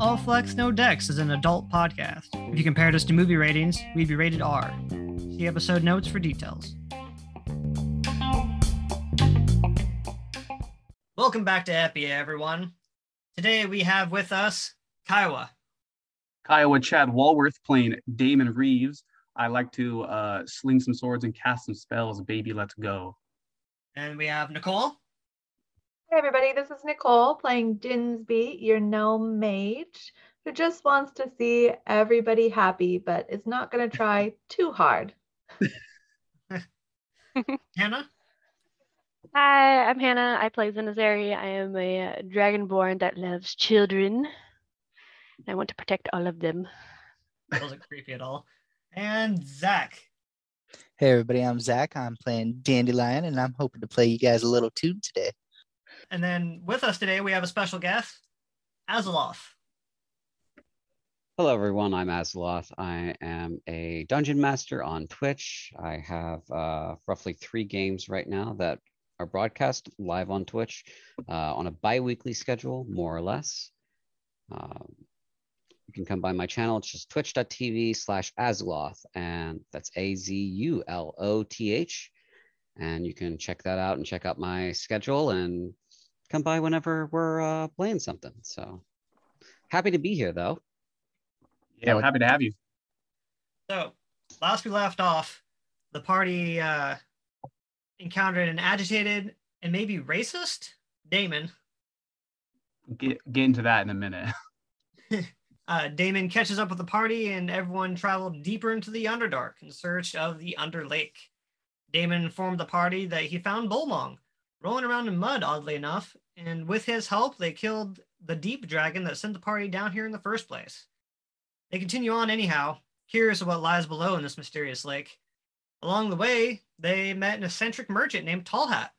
All Flex No Dex is an adult podcast. If you compared us to movie ratings, we'd be rated R. See episode notes for details. Welcome back to Epia, everyone. Today we have with us Kiowa. Kiowa Chad Walworth playing Damon Reeves. I like to uh, sling some swords and cast some spells. Baby, let's go. And we have Nicole. Hey everybody, this is Nicole playing Dinsby, your gnome mage, who just wants to see everybody happy, but is not going to try too hard. Hanna. Hi, I'm Hanna. I play Zenzazary. I am a uh, dragonborn that loves children. I want to protect all of them. Wasn't creepy at all. And Zach. Hey everybody, I'm Zach. I'm playing Dandy Lion, and I'm hoping to play you guys a little tune today. And then with us today, we have a special guest, Azuloth. Hello, everyone. I'm Azuloth. I am a dungeon master on Twitch. I have uh, roughly three games right now that are broadcast live on Twitch uh, on a bi weekly schedule, more or less. Um, you can come by my channel. It's just twitch.tv slash Azuloth, and that's A Z U L O T H. And you can check that out and check out my schedule and come by whenever we're uh, playing something. So happy to be here, though. Yeah, we're happy to have you. So, last we left off, the party uh, encountered an agitated and maybe racist Damon. Get, get into that in a minute. Uh, Damon catches up with the party, and everyone traveled deeper into the Underdark in search of the Underlake. Damon informed the party that he found Bolmong rolling around in mud, oddly enough, and with his help, they killed the deep dragon that sent the party down here in the first place. They continue on anyhow, curious of what lies below in this mysterious lake. Along the way, they met an eccentric merchant named Tall Hat.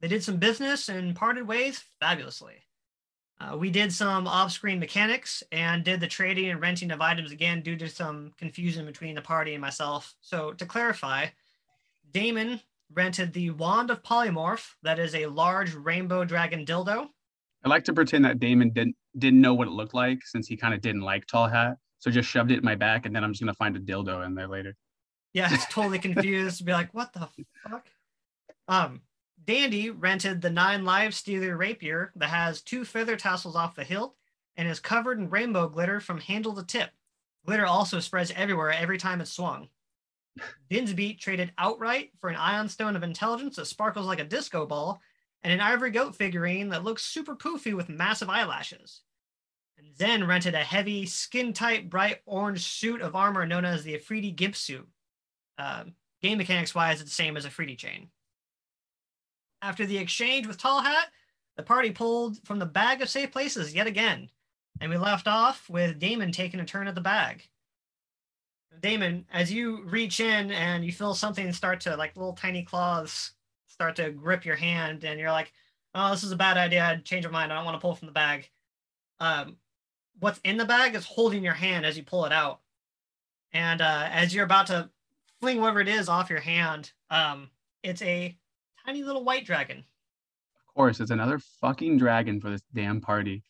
They did some business and parted ways fabulously. Uh, we did some off-screen mechanics and did the trading and renting of items again due to some confusion between the party and myself. So to clarify, Damon rented the Wand of Polymorph, that is a large rainbow dragon dildo. I like to pretend that Damon didn't didn't know what it looked like since he kind of didn't like tall hat. So just shoved it in my back, and then I'm just gonna find a dildo in there later. Yeah, it's totally confused. Be like, what the fuck? Um, Dandy rented the Nine Live Stealer rapier that has two feather tassels off the hilt and is covered in rainbow glitter from handle to tip. Glitter also spreads everywhere every time it's swung. Dinsby traded outright for an ioun stone of intelligence that sparkles like a disco ball and an ivory goat figurine that looks super poofy with massive eyelashes. And Zen rented a heavy, skin tight, bright orange suit of armor known as the Afridi Gimp suit. Uh, game mechanics wise, it's the same as Afridi chain. After the exchange with Tall Hat, the party pulled from the bag of safe places yet again, and we left off with Damon taking a turn at the bag. Damon, as you reach in and you feel something start to like little tiny claws start to grip your hand, and you're like, "Oh, this is a bad idea. I'd change my mind. I don't want to pull from the bag." Um, what's in the bag is holding your hand as you pull it out, and uh, as you're about to fling whatever it is off your hand, um, it's a tiny little white dragon. Of course, it's another fucking dragon for this damn party.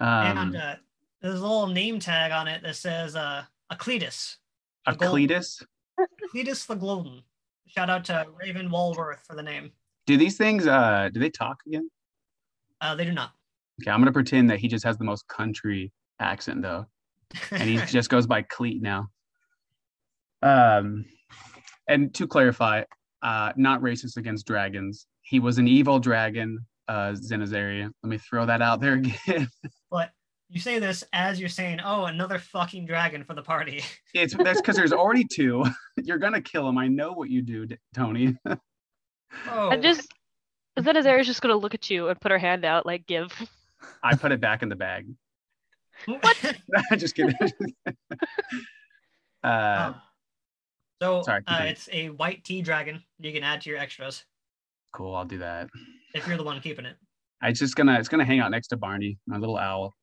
Um, and uh, there's a little name tag on it that says uh, Acletus. the gold- Acletus. Acletus the Golden. Shout out to Raven Walworth for the name. Do these things? Uh, do they talk again? Uh, they do not. Okay, I'm gonna pretend that he just has the most country accent though, and he just goes by Cleet now. Um, and to clarify, uh, not racist against dragons. He was an evil dragon, uh, Zenzazary. Let me throw that out there again. but you say this as you're saying, "Oh, another fucking dragon for the party." it's that's because there's already two. You're gonna kill him. I know what you do, D- Tony. Oh, I just Zenzazary's just gonna look at you and put her hand out, like give. I put it back in the bag. what? I just kidding. uh, so Sorry, uh, it's a white tea dragon. You can add to your extras cool. I'll do that. if you're the one keeping it. I just gonna it's gonna hang out next to Barney, my little owl.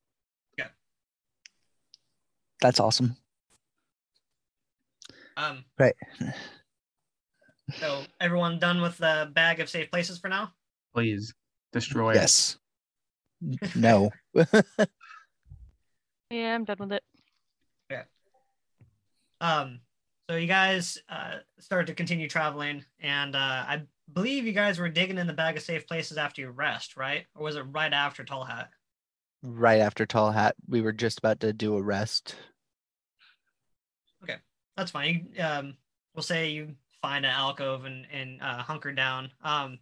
That's awesome. Um, Right. so everyone done with the bag of safe places for now? Please, destroy it. Yes. No. Yeah, I'm done with it. Yeah. Um, so you guys uh, started to continue traveling, and uh, I believe you guys were digging in the bag of safe places after you rest, right? Or was it right after Tall Hat? Right after Tall Hat, we were just about to do a rest. Okay, that's fine. Um, we'll say you find an alcove and and uh, hunker down. Um,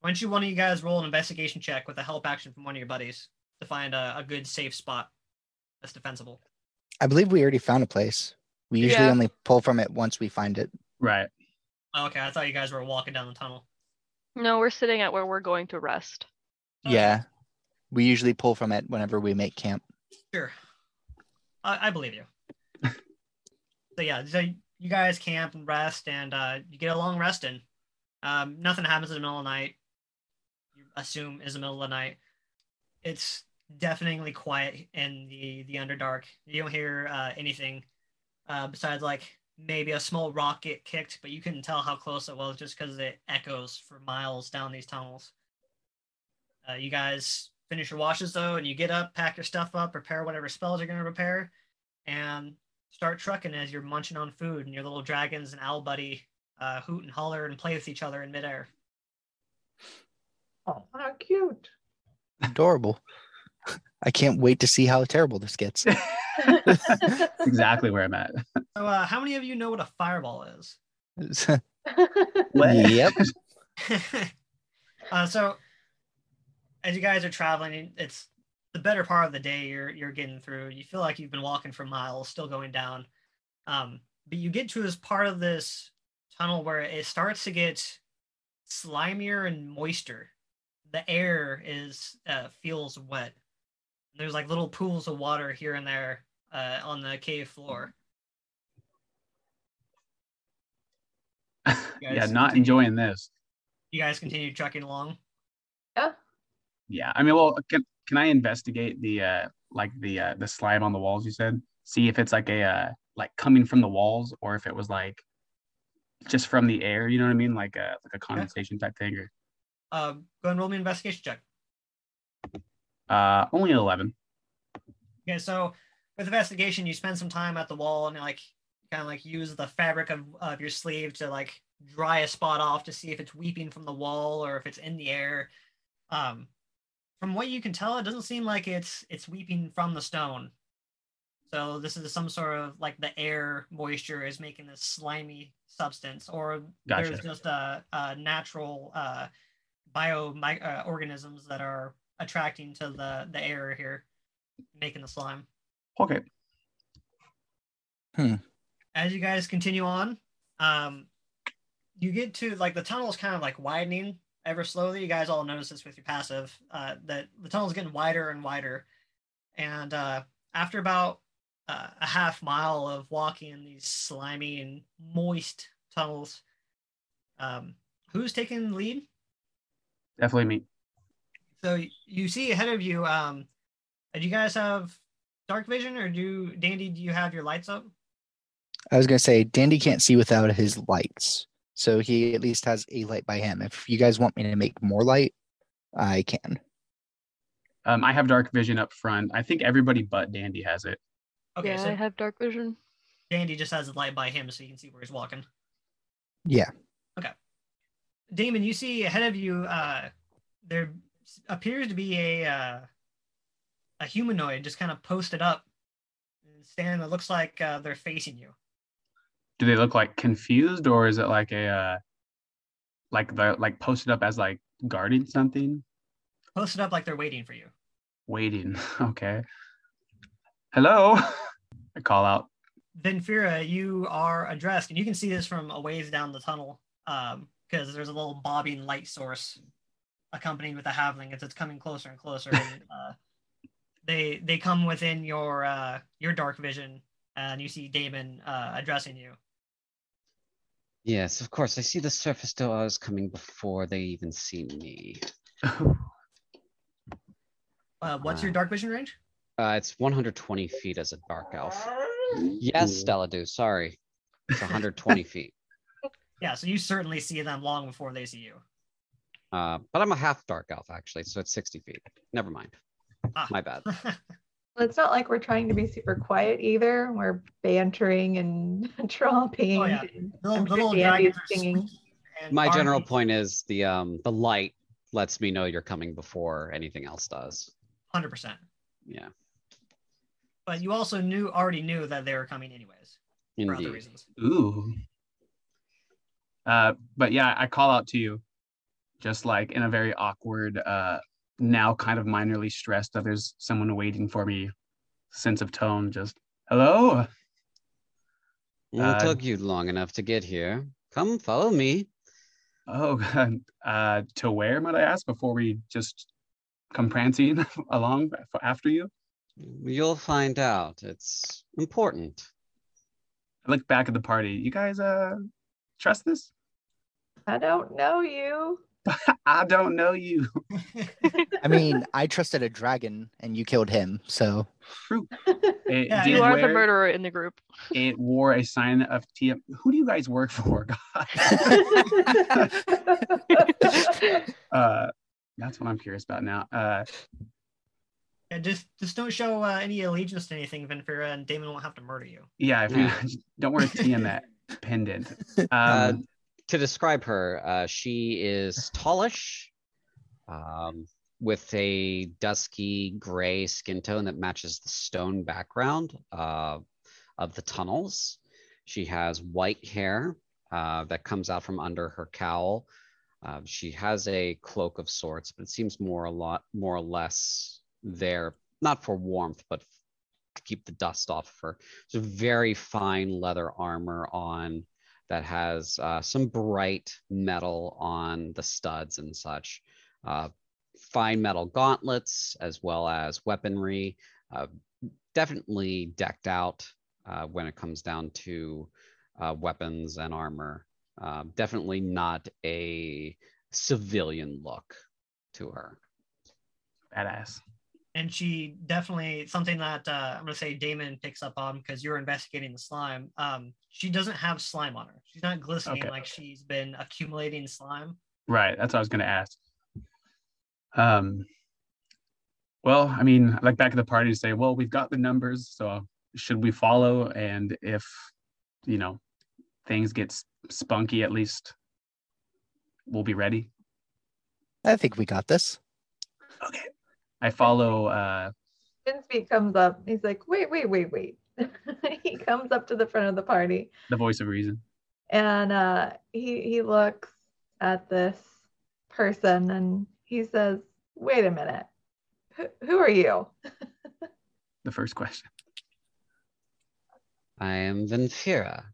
why don't you one of you guys roll an investigation check with a help action from one of your buddies to find a, a good safe spot that's defensible. I believe we already found a place. We usually Yeah. only pull from it once we find it. Right. Oh, okay, I thought you guys were walking down the tunnel. No, we're sitting at where we're going to rest. Okay. Yeah. We usually pull from it whenever we make camp. Sure. I, I believe you. so yeah, so you guys camp and rest, and uh, you get a long rest in. Um, nothing happens in the middle of the night. You assume is the middle of the night. It's deafeningly quiet in the the underdark. You don't hear uh, anything uh, besides like maybe a small rock get kicked, but you couldn't tell how close it was just because it echoes for miles down these tunnels. Uh, you guys finish your washes though, and you get up, pack your stuff up, prepare whatever spells you're gonna prepare, and start trucking as you're munching on food, and your little dragons and owl buddy uh, hoot and holler and play with each other in midair. Oh, how cute. Adorable. I can't wait to see how terrible this gets. Exactly where I'm at. So, uh, how many of you know what a fireball is? yep. uh, so, as you guys are traveling, it's the better part of the day you're you're getting through. You feel like you've been walking for miles, still going down. Um, but you get to this part of this tunnel where it starts to get slimier and moister. The air is uh, feels wet. There's like little pools of water here and there uh, on the cave floor. yeah, not continue. enjoying this. You guys continue trucking along. yeah. Yeah, I mean, well, can can I investigate the uh like the uh the slime on the walls? You said see if it's like a uh like coming from the walls or if it was like just from the air. You know what I mean? Like a like a condensation type thing. Or Uh, go and roll me an investigation check. uh only eleven. Okay, so with investigation, you spend some time at the wall and like kind of like use the fabric of, of your sleeve to like dry a spot off to see if it's weeping from the wall or if it's in the air. Um, from what you can tell, it doesn't seem like it's it's weeping from the stone. So this is some sort of like the air moisture is making this slimy substance, or Gotcha. there's just a, a natural uh, bio uh, organisms that are attracting to the the air here, making the slime. Okay. Hmm. as you guys continue on, um, you get to like the tunnel is kind of like widening ever slowly. You guys all notice this with your passive. Uh, that the tunnel is getting wider and wider, and uh, after about uh, a half mile of walking in these slimy and moist tunnels, um, who's taking the lead? Definitely me. So you see ahead of you. Um, do you guys have dark vision, or do Dandy? Do you have your lights up? I was gonna say Dandy can't see without his lights, so he at least has a light by him. If you guys want me to make more light, I can. Um, I have dark vision up front. I think everybody but Dandy has it. Okay, yeah, so I have dark vision. Dandy just has a light by him, so you can see where he's walking. Yeah. Okay. Damon, you see ahead of you, uh, there appears to be a uh, a humanoid just kind of posted up, and standing. It looks like uh, they're facing you. Do they look like confused or is it like a uh like the like posted up as like guarding something? Posted up like they're waiting for you. Waiting. Okay. Hello. I call out. Venfira, you are addressed, and you can see this from a ways down the tunnel, um, because there's a little bobbing light source accompanied with a halfling as it's coming closer and closer. and, uh, they they come within your uh, your dark vision, and you see Damon uh, addressing you. Yes, of course. I see the surface doors coming before they even see me. Uh, what's your Wow. dark vision range? Uh, it's 120 feet as a dark elf. Yes, Cool. Stella do. Sorry. It's 120 feet. Yeah, so you certainly see them long before they see you. Uh, but I'm a half dark elf actually, so it's 60 feet. Never mind. Ah. My bad. Well, it's not like we're trying to be super quiet either. We're bantering and tromping. Oh, yeah. and little, I'm sure little Dandy's singing. squeaking and My general barking. point is the um the light lets me know you're coming before anything else does. 100%. Yeah, But you also knew already knew that they were coming anyways for other reasons. Ooh. Uh, but yeah, I call out to you, just like in a very awkward, uh, now kind of minorly stressed that there's someone waiting for me sense of tone. Just hello. It Uh, took you long enough to get here. Come follow me. Oh, uh, to where might I ask before we just come prancing along after you? You'll find out. It's important. I look back at the party. You guys, uh, trust this? I don't know you. I don't know you. I mean, I trusted a dragon and you killed him. So True. It Yeah, You are the murderer in the group. It wore a sign of TM. Who do you guys work for? God. uh, that's what I'm curious about now. Uh, And just just don't show uh, any allegiance to anything, Venfira, and Damon won't have to murder you. yeah, if you Yeah. don't wear a T in that pendant. Um, Uh, to describe her, uh, she is tallish, um, with a dusky gray skin tone that matches the stone background uh, of the tunnels. She has white hair uh, that comes out from under her cowl. Uh, she has a cloak of sorts, but it seems more a lot more or less there, not for warmth, but to keep the dust off of her. A very fine leather armor on that has uh, some bright metal on the studs and such. Uh, fine metal gauntlets as well as weaponry. Uh, definitely decked out uh, when it comes down to uh, weapons and armor. Uh, definitely not a civilian look to her. badass. And she definitely something that uh, I'm gonna say Damon picks up on because you're investigating the slime. Um, she doesn't have slime on her. She's not glistening Okay. like she's been accumulating slime. Right. That's what I was gonna ask. Um. Well, I mean, like back at the party to say, well, we've got the numbers, so should we follow? And if, you know, things get spunky, at least we'll be ready. I think we got this. Okay. I follow. Uh, Finspeak comes up. He's like, wait, wait, wait, wait. he comes up to the front of the party the voice of reason. and uh, he he looks at this person and he says, wait a minute. Who, who are you? The first question. I am Venfira.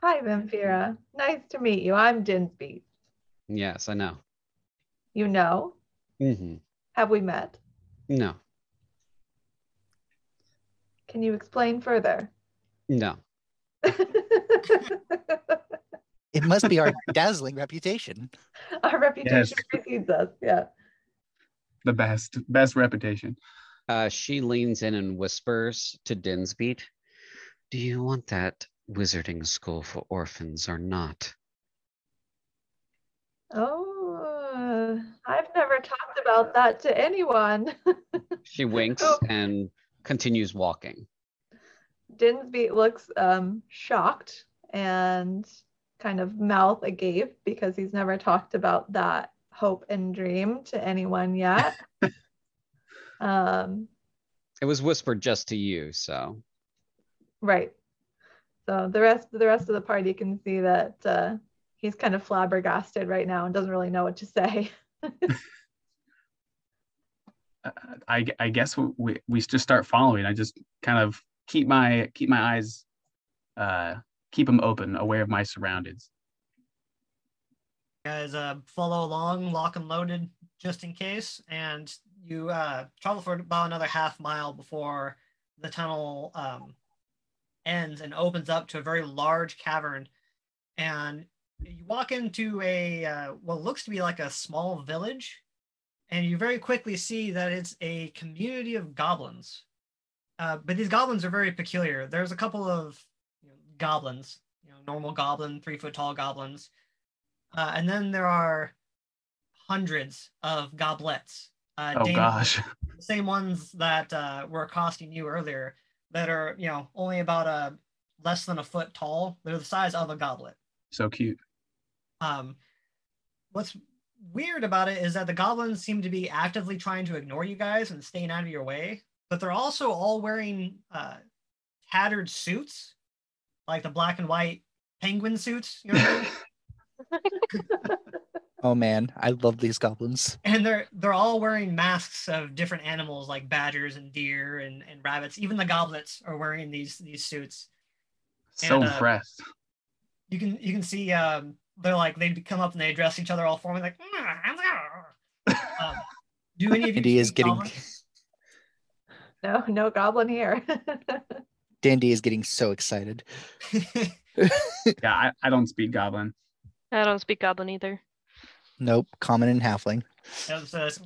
Hi, Vampira. Nice to meet you. I'm Dinsby. Yes, I know. You know? Hmm Have we met? No, Can you explain further? no. It must be our dazzling reputation. Our reputation Yes. precedes us. Yeah. The best, best reputation. Uh, she leans in and whispers to Dinsbeet, Do you want that wizarding school for orphans or not? Oh, I've never talked about that to anyone. She winks Oh. and continues walking. Dinsby looks um, shocked and kind of mouth agape because he's never talked about that hope and dream to anyone yet. um, It was whispered just to you, so right. So the rest the rest of the party can see that uh, he's kind of flabbergasted right now and doesn't really know what to say. I, I guess we, we, just start following. I just kind of keep my keep my eyes, uh, keep them open, aware of my surroundings. Guys uh, follow along, lock and loaded, just in case, and you uh, travel for about another half mile before the tunnel um, ends and opens up to a very large cavern. And you walk into a uh, what looks to be like a small village, and you very quickly see that it's a community of goblins. Uh, but these goblins are very peculiar. There's a couple of you know, goblins, you know, normal goblin, three foot tall goblins Uh, and then there are hundreds of goblets. Uh, Oh gosh. the same ones that uh, were accosting you earlier that are, you know, only about a less than a foot tall. They're the size of a goblet. So cute. Um, what's weird about it is that the goblins seem to be actively trying to ignore you guys and staying out of your way, but they're also all wearing uh, tattered suits, like the black and white penguin suits. You know I mean? Oh man, I love these goblins. and they're they're all wearing masks of different animals like badgers and deer and, and rabbits. Even the goblets are wearing these these suits. So And, uh, impressed. You can you can see um, they're like they come up and they address each other all formally like. Um, do any of you Dandy is getting Goblin? No, no goblin here. Dandy is getting so excited. Yeah, I, I don't speak goblin. I don't speak Goblin either. Nope, common and halfling. It says,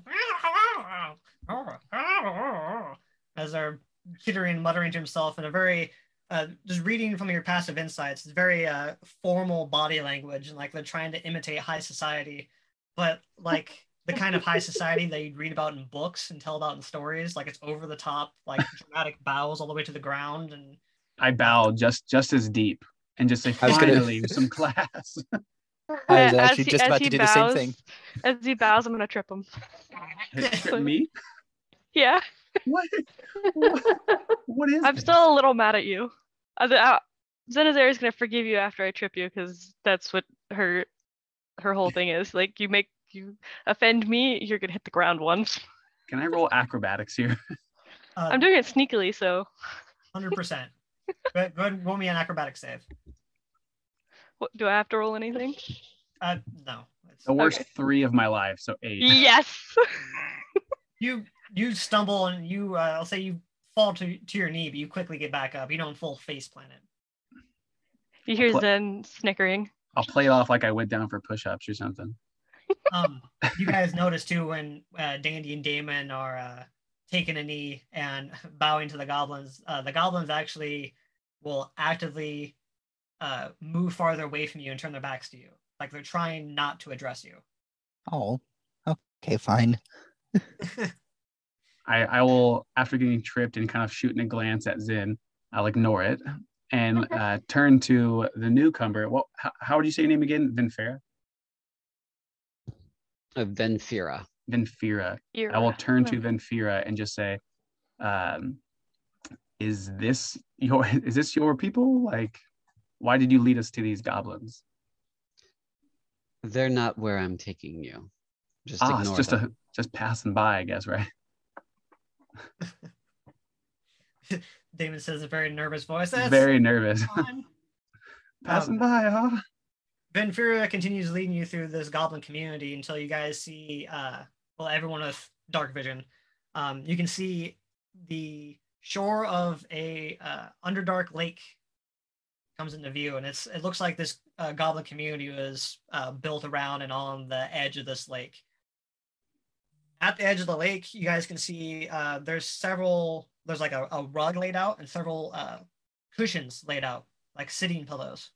as they're chittering muttering to himself in a very uh, just reading from your passive insights it's very uh, formal body language and like they're trying to imitate high society but like the kind of high society that you'd read about in books and tell about in stories like it's over the top like dramatic bows all the way to the ground and I bow just just as deep and just say I was gonna- finally some class. I was As actually he- just as about to do the same thing. As he bows, I'm gonna trip him. trip Me? Yeah, What? what? What is I'm this? still a little mad at you. The- uh, Zenazar is gonna forgive you after I trip you because that's what her her whole thing is. Like you make you offend me, you're gonna hit the ground once. Can I roll acrobatics here? uh, I'm doing it sneakily, so 100% go ahead, go ahead and roll me an acrobatic save what, do I have to roll anything? uh, no it's, The worst Okay. three of my life, so eight. Yes. you you stumble and you uh, I'll say you fall to, to your knee, but you quickly get back up. You don't full face plant it. you hear Pl- Zen snickering. I'll play it off like I went down for push-ups or something. Um, you guys notice too when uh, Dandy and Damon are uh, taking a knee and bowing to the goblins. Uh, the goblins actually will actively uh, move farther away from you and turn their backs to you, like they're trying not to address you. Oh, okay, fine. I, I will, after getting tripped and kind of shooting a glance at Zen, I'll ignore it and uh, turn to the newcomer. What? How, how would you say your name again? Vinfera? Uh, Venfira. Vinfera. You're, I will turn to Venfira and just say, um, "Is this your? Is this your people? Like, why did you lead us to these goblins? They're not where I'm taking you. Just Ah, it's just them. a just passing by, I guess, right? Damon says a very nervous voice. That's Very nervous. passing Um, by, huh? Venfira continues leading you through this goblin community until you guys see, uh, well, everyone with dark vision. Um, you can see the shore of a uh, underdark lake comes into view, and it's it looks like this uh, goblin community was uh, built around and on the edge of this lake. At the edge of the lake, you guys can see uh, there's several. There's like a, a rug laid out and several uh, cushions laid out, like sitting pillows.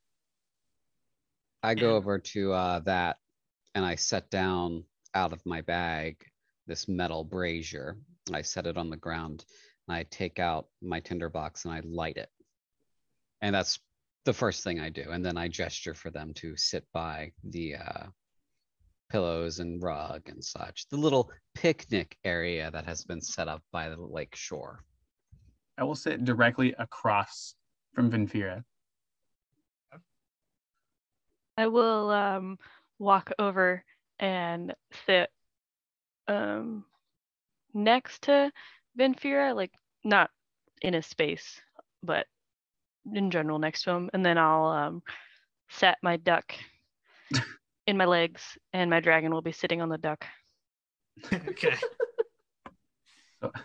I go over to uh, that and I set down out of my bag this metal brazier. I set it on the ground. And I take out my tinderbox and I light it. And that's the first thing I do. And then I gesture for them to sit by the uh, pillows and rug and such. The little picnic area that has been set up by the lake shore. I will sit directly across from Vinfira. I will um, walk over and sit um, next to Venfira, like not in a space, but in general next to him. And then I'll um, set my duck in my legs, and my dragon will be sitting on the duck. okay. So-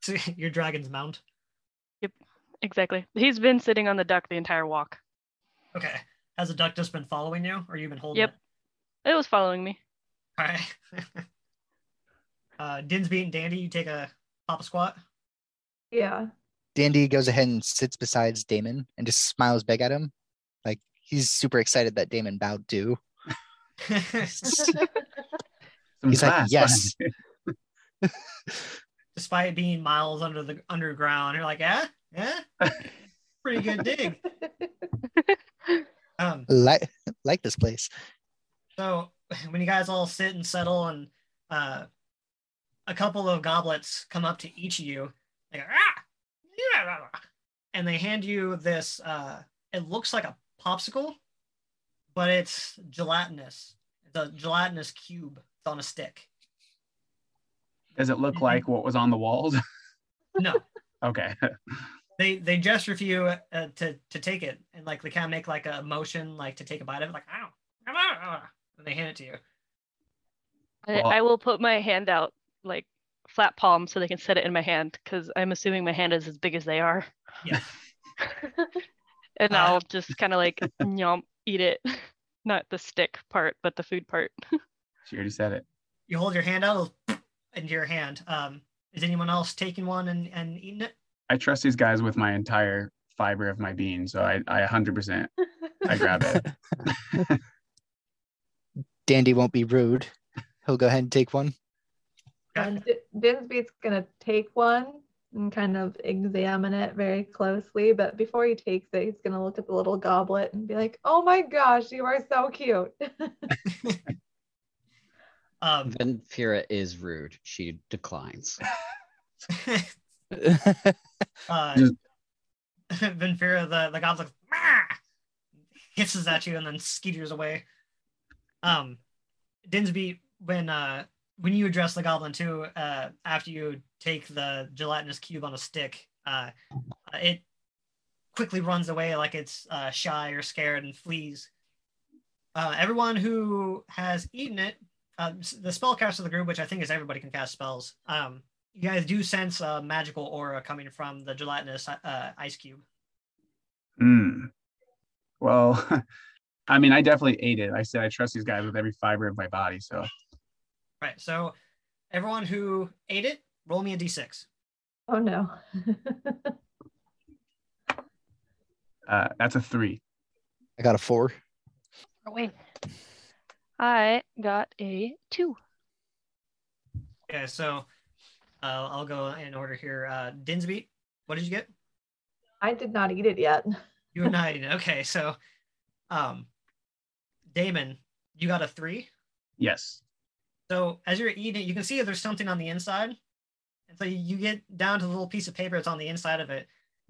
So your dragon's mount. Yep, exactly. He's been sitting on the duck the entire walk. Okay. Has the duck just been following you, or you've been holding Yep. it? It was following me. All right. uh, Dinsby and Dandy, you take a pop a squat. Yeah. Dandy goes ahead and sits beside Damon and just smiles big at him. Like he's super excited that Damon bowed too. Some He's like, "Yes." Despite being miles under the underground, you're like, yeah, yeah, pretty good dig. Um, like like this place. So when you guys all sit and settle, and uh, a couple of goblets come up to each of you, they go, ah! Yeah!" and they hand you this. Uh, it looks like a popsicle, but it's gelatinous. It's a gelatinous cube. It's on a stick. Does it look like what was on the walls? No, okay. they they gesture for you uh, to to take it, and like they kind of make like a motion, like to take a bite of it, like ow, ow, ow, ow," and they hand it to you. I, I will put my hand out like flat palm so they can set it in my hand because I'm assuming my hand is as big as they are. Yeah. and Uh, I'll just kind of like yomp, eat it. Not the stick part, but the food part. She already said it. You hold your hand out into your hand. Um, is anyone else taking one and, and eating it? I trust these guys with my entire fiber of my being, so I, I 100% I grab it. Dandy won't be rude. He'll go ahead and take one. And D- Dinsby's gonna take one and kind of examine it very closely. But before he takes it, he's gonna look at the little goblet and be like, "Oh my gosh, you are so cute." Um, Venfira is rude. She declines. uh, Just- Venfira, the the goblet, "Mah!" hisses at you and then skeeters away. Um, Dinsby, when uh when you address the goblin too, uh, after you take the gelatinous cube on a stick, uh, it quickly runs away like it's uh, shy or scared and flees. Uh, everyone who has eaten it, uh, s- the spellcaster of the group, which I think is everybody can cast spells, um, you guys do sense a magical aura coming from the gelatinous uh, ice cube. Hmm. Well, I mean, I definitely ate it. I said I trust these guys with every fiber of my body. So Right. So everyone who ate it, roll me a d6. oh no. uh, that's a three. I got a four. Oh, wait. I got a two. Okay, so uh, I'll go in order here. Uh, Dinsby, what did you get? I did not eat it yet. You were not eating. It. Okay, so um, Damon, you got a three. Yes. So as you're eating it, you can see there's something on the inside. And so you get down to the little piece of paper that's on the inside of it,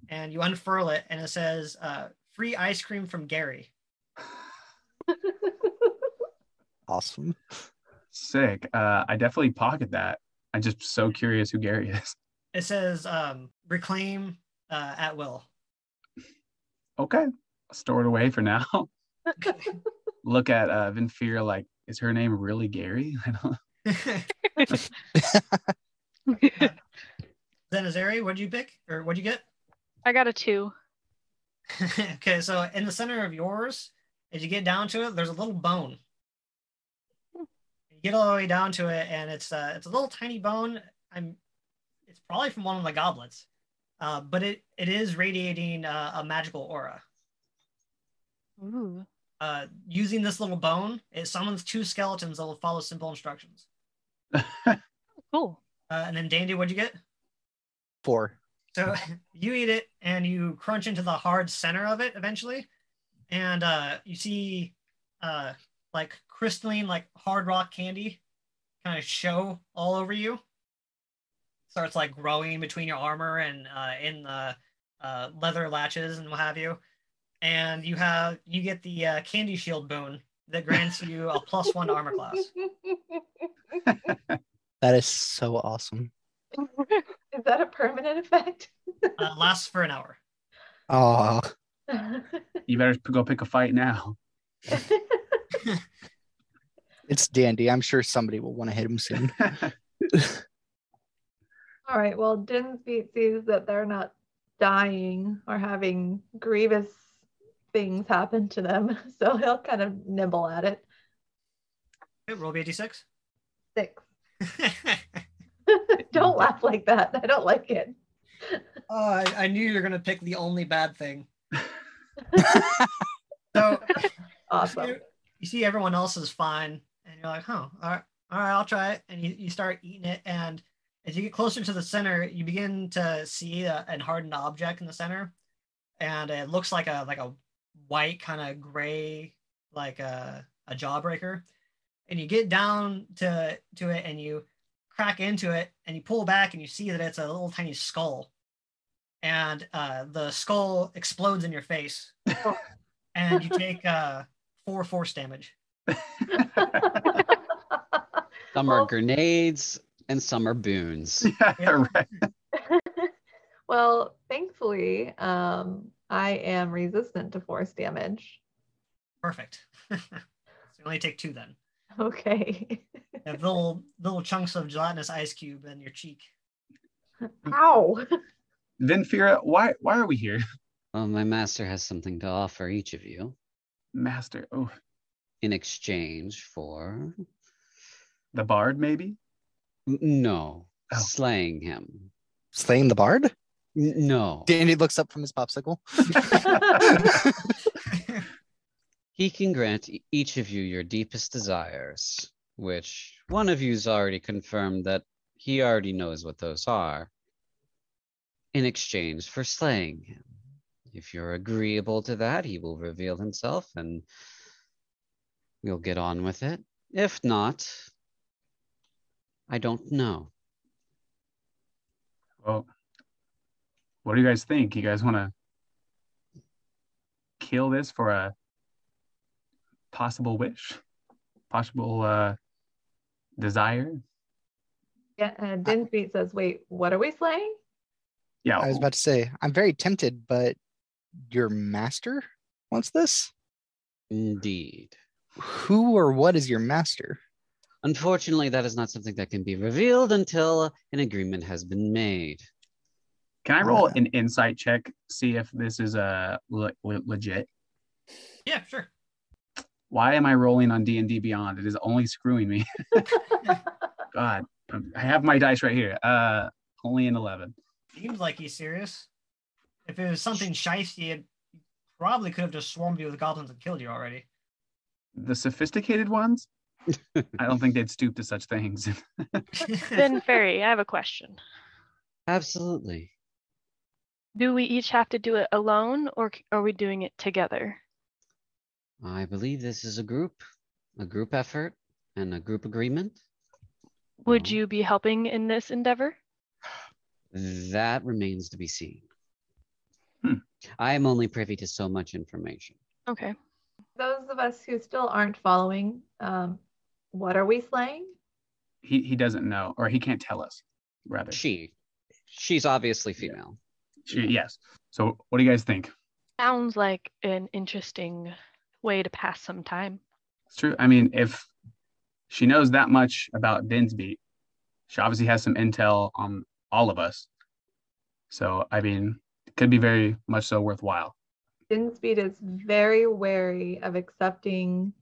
and you unfurl it, and it says uh, free ice cream from Gary. Awesome. Sick. Uh, I definitely pocket that. I'm just so curious who Gary is. It says um, reclaim uh, at will. Okay. Store it away for now. Look at uh, Vinfira like, is her name really Gary? I don't Zenzazary, what'd you pick? Or what'd you get? I got a two. okay, so in the center of yours, as you get down to it, there's a little bone. You get all the way down to it, and it's uh, it's a little tiny bone. I'm, it's probably from one of the goblets, uh, but it it is radiating uh, a magical aura. Ooh. Uh, using this little bone, it summons two skeletons that will follow simple instructions. Cool. Uh, and then Dandy, what'd you get? Four. So you eat it and you crunch into the hard center of it eventually, and uh, you see uh, like crystalline, like hard rock candy kind of show all over you. Starts like growing between your armor and uh, in the uh, leather latches and what have you. And you have you get the uh, candy shield boon that grants you a plus one to armor class. That is so awesome. Is that a permanent effect? Uh, lasts for an hour. Oh, you better go pick a fight now. it's dandy. I'm sure somebody will want to hit him soon. All right. Well, Dinsby sees that they're not dying or having grievous things happen to them, so he'll kind of nibble at it. Okay, roll me a d6. Six. don't laugh like that. I don't like it. Oh, I, I knew you were gonna pick the only bad thing. So Awesome. you, you see everyone else is fine, and you're like, huh, all right, all right, I'll try it. And you, you start eating it, and as you get closer to the center, you begin to see a, an hardened object in the center, and it looks like a like a white kind of gray, like a a jawbreaker. And you get down to to it, and you crack into it, and you pull back, and you see that it's a little tiny skull, and uh, the skull explodes in your face, and you take uh, four force damage. Some are Well- grenades and some are boons. yeah, right. well, thankfully, um, I am resistant to force damage. Perfect. so you only take two then. Okay. You have little little chunks of gelatinous ice cube in your cheek. Ow. Vinfira, why why are we here? Well, my master has something to offer each of you Master. Oh, in exchange for the bard, maybe? No Oh. slaying him. Slaying the bard? N- No, Dandy looks up from his popsicle. he can grant each of you your deepest desires, which one of you's already confirmed that he already knows what those are. In exchange for slaying him. If you're agreeable to that, he will reveal himself and we'll get on with it. If not, I don't know. Well, what do you guys think? You guys want to kill this for a possible wish, possible uh, desire? Yeah, and Dinsbeet says, wait, what are we slaying? Yeah. I was about to say, I'm very tempted, but your master wants this? Indeed. Who or what is your master? Unfortunately, that is not something that can be revealed until an agreement has been made. Can I roll Uh, an insight check? See if this is a le- le- legit. yeah, sure. Why am I rolling on D and D Beyond? It is only screwing me. God, I have my dice right here. Uh, only an eleven. Seems like he's serious. If it was something shifty, it probably could have just swarmed you with goblins and killed you already. The sophisticated ones, I don't think they'd stoop to such things. Venfira, I have a question. Absolutely. Do we each have to do it alone or c- are we doing it together? I believe this is a group, a group effort, and a group agreement. Would Well, you be helping in this endeavor? That remains to be seen. Hmm. I am only privy to so much information. Okay. Those of us who still aren't following, um, what are we slaying? he he doesn't know, or he can't tell us. Rather, She, she's obviously female. She- yes. So, what do you guys think? Sounds like an interesting way to pass some time. It's true. I mean, if she knows that much about Dinsby, she obviously has some intel on all of us. So, I mean, it could be very much so worthwhile. Dinsbeet is very wary of accepting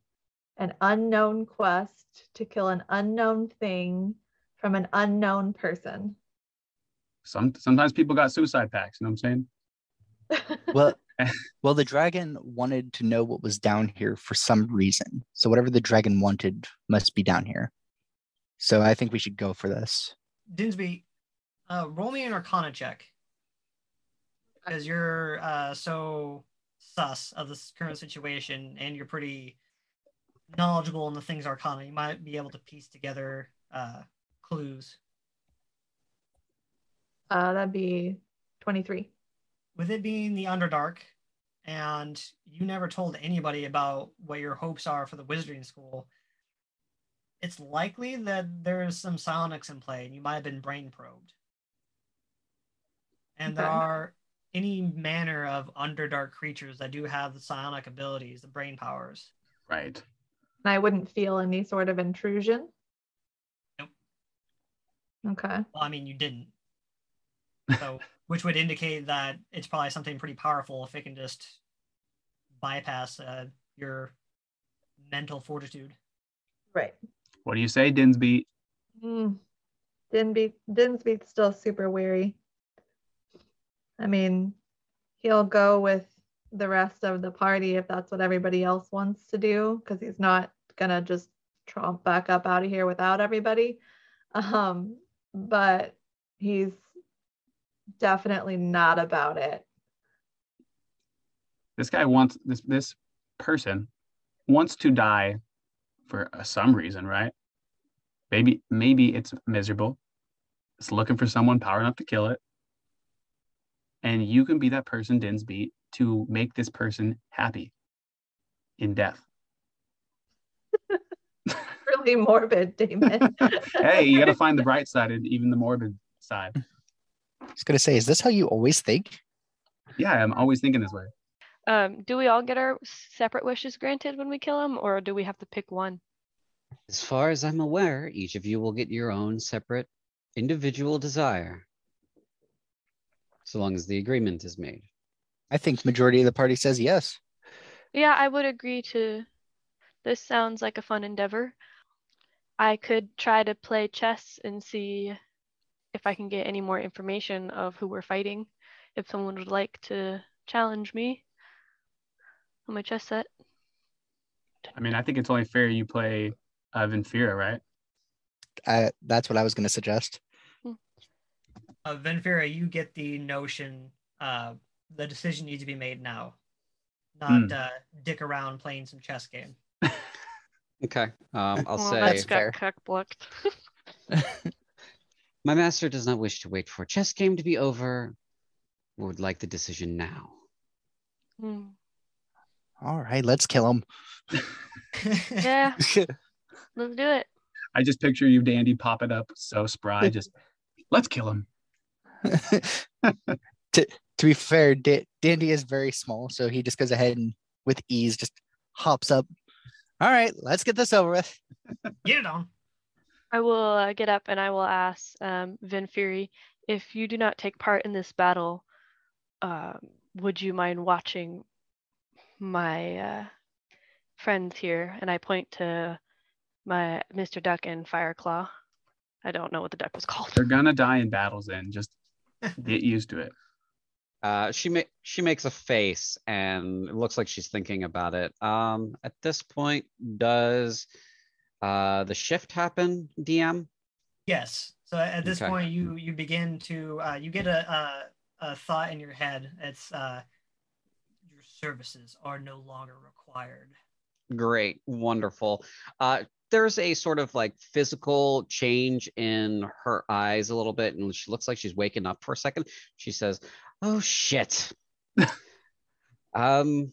an unknown quest to kill an unknown thing from an unknown person. Some sometimes people got suicide packs. You know what I'm saying? Well, well, the dragon wanted to know what was down here for some reason. So whatever the dragon wanted must be down here. So I think we should go for this. Dinsby, uh, roll me an Arcana check because you're uh, so sus of this current situation, and you're pretty knowledgeable in the things Arcana. You might be able to piece together uh, clues. Uh, that'd be 23. With it being the Underdark, and you never told anybody about what your hopes are for the Wizarding School, it's likely that there's some psionics in play, and you might have been brain probed. And there are any manner of Underdark creatures that do have the psionic abilities, the brain powers. Right. And I wouldn't feel any sort of intrusion. Nope. Okay. Well, I mean, you didn't. So, which would indicate that it's probably something pretty powerful if it can just bypass uh, your mental fortitude. Right. What do you say, Dinsby? Mm. Dinsbeet, Dinsbeet's still super weary. I mean, he'll go with the rest of the party if that's what everybody else wants to do, because he's not gonna just tromp back up out of here without everybody. Um, but he's definitely not about it. This guy wants this this person wants to die for some reason, right? Maybe maybe it's miserable. It's looking for someone power enough to kill it. And you can be that person, Dinsbeet, to make this person happy in death. Really morbid, Damon. hey, you got to find the bright side and even the morbid side. I was gonna say, is this how you always think? Yeah, I'm always thinking this way. Um, do we all get our separate wishes granted when we kill him, or do we have to pick one? As far as I'm aware, each of you will get your own separate individual desire. So long as the agreement is made. I think majority of the party says yes. Yeah, I would agree to. This sounds like a fun endeavor. I could try to play chess and see if I can get any more information of who we're fighting. If someone would like to challenge me on my chess set. I mean, I think it's only fair you play uh, Venfira, right? I, that's what I was gonna suggest. Uh, Venfira, you get the notion uh, the decision needs to be made now, not Hmm. uh, dick around playing some chess game. Okay. Um, I'll well, say that's got fair. cuck blocked. my master does not wish to wait for a chess game to be over. Would like the decision now. Hmm. All right, let's kill him. Yeah, let's do it. I just picture you, Dandy, popping up so spry. Just let's kill him. to to be fair, da- Dandy is very small, so he just goes ahead and with ease just hops up. All right, let's get this over with. Get it on. I will uh, get up and I will ask um, Venfira if you do not take part in this battle, um, would you mind watching my uh, friends here? And I point to my Mr. Duck and Fireclaw. I don't know what the duck was called. They're gonna die in battles. Then just get used to it. Uh, she ma- she makes a face and it looks like she's thinking about it. Um, at this point, does uh, the shift happen, DM? Yes. So at this Okay. point, you you begin to uh, you get a, a a thought in your head. It's uh, your services are no longer required. Great, wonderful. Uh, there's a sort of like physical change in her eyes a little bit, and she looks like she's waking up for a second. She says, "Oh shit." um,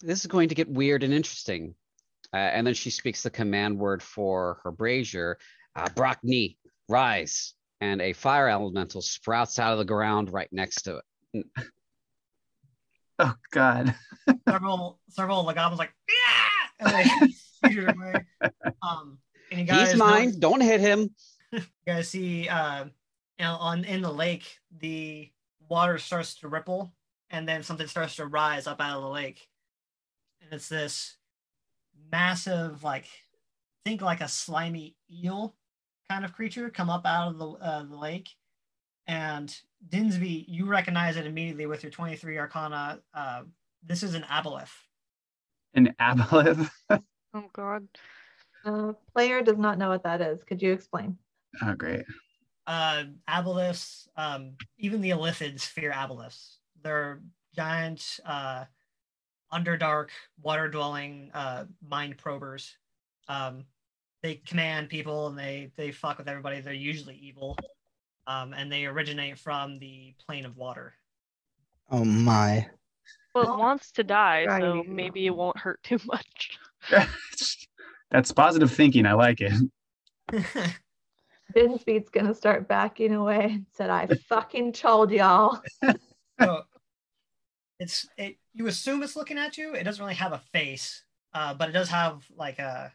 this is going to get weird and interesting. Uh, and then she speaks the command word for her brazier, uh, Brockney, rise. And a fire elemental sprouts out of the ground right next to it. Oh God. Several several of the goblins like yeah, and they shoot it away. Um, and you guys He's know- mine. Don't hit him. you guys see uh, you know, on in the lake the water starts to ripple and then something starts to rise up out of the lake and it's this massive like think like a slimy eel kind of creature come up out of the, uh, the lake and Dinsbeet you recognize it immediately with your 23 arcana uh, this is an aboleth An aboleth. Oh God. Uh, player does not know what that is. Could you explain? Oh great. uh, aboleths, um, even the illithids fear aboleths. They're giant, underdark, water-dwelling uh, mind probers. Um, they command people and they they fuck with everybody. They're usually evil, um, and they originate from the plane of water. Oh my. Well, it wants to die, so maybe it won't hurt too much. That's positive thinking. I like it. Dinsbeet's gonna start backing away and said, I fucking told y'all. so it's it. You assume it's looking at you. It doesn't really have a face, uh, but it does have like a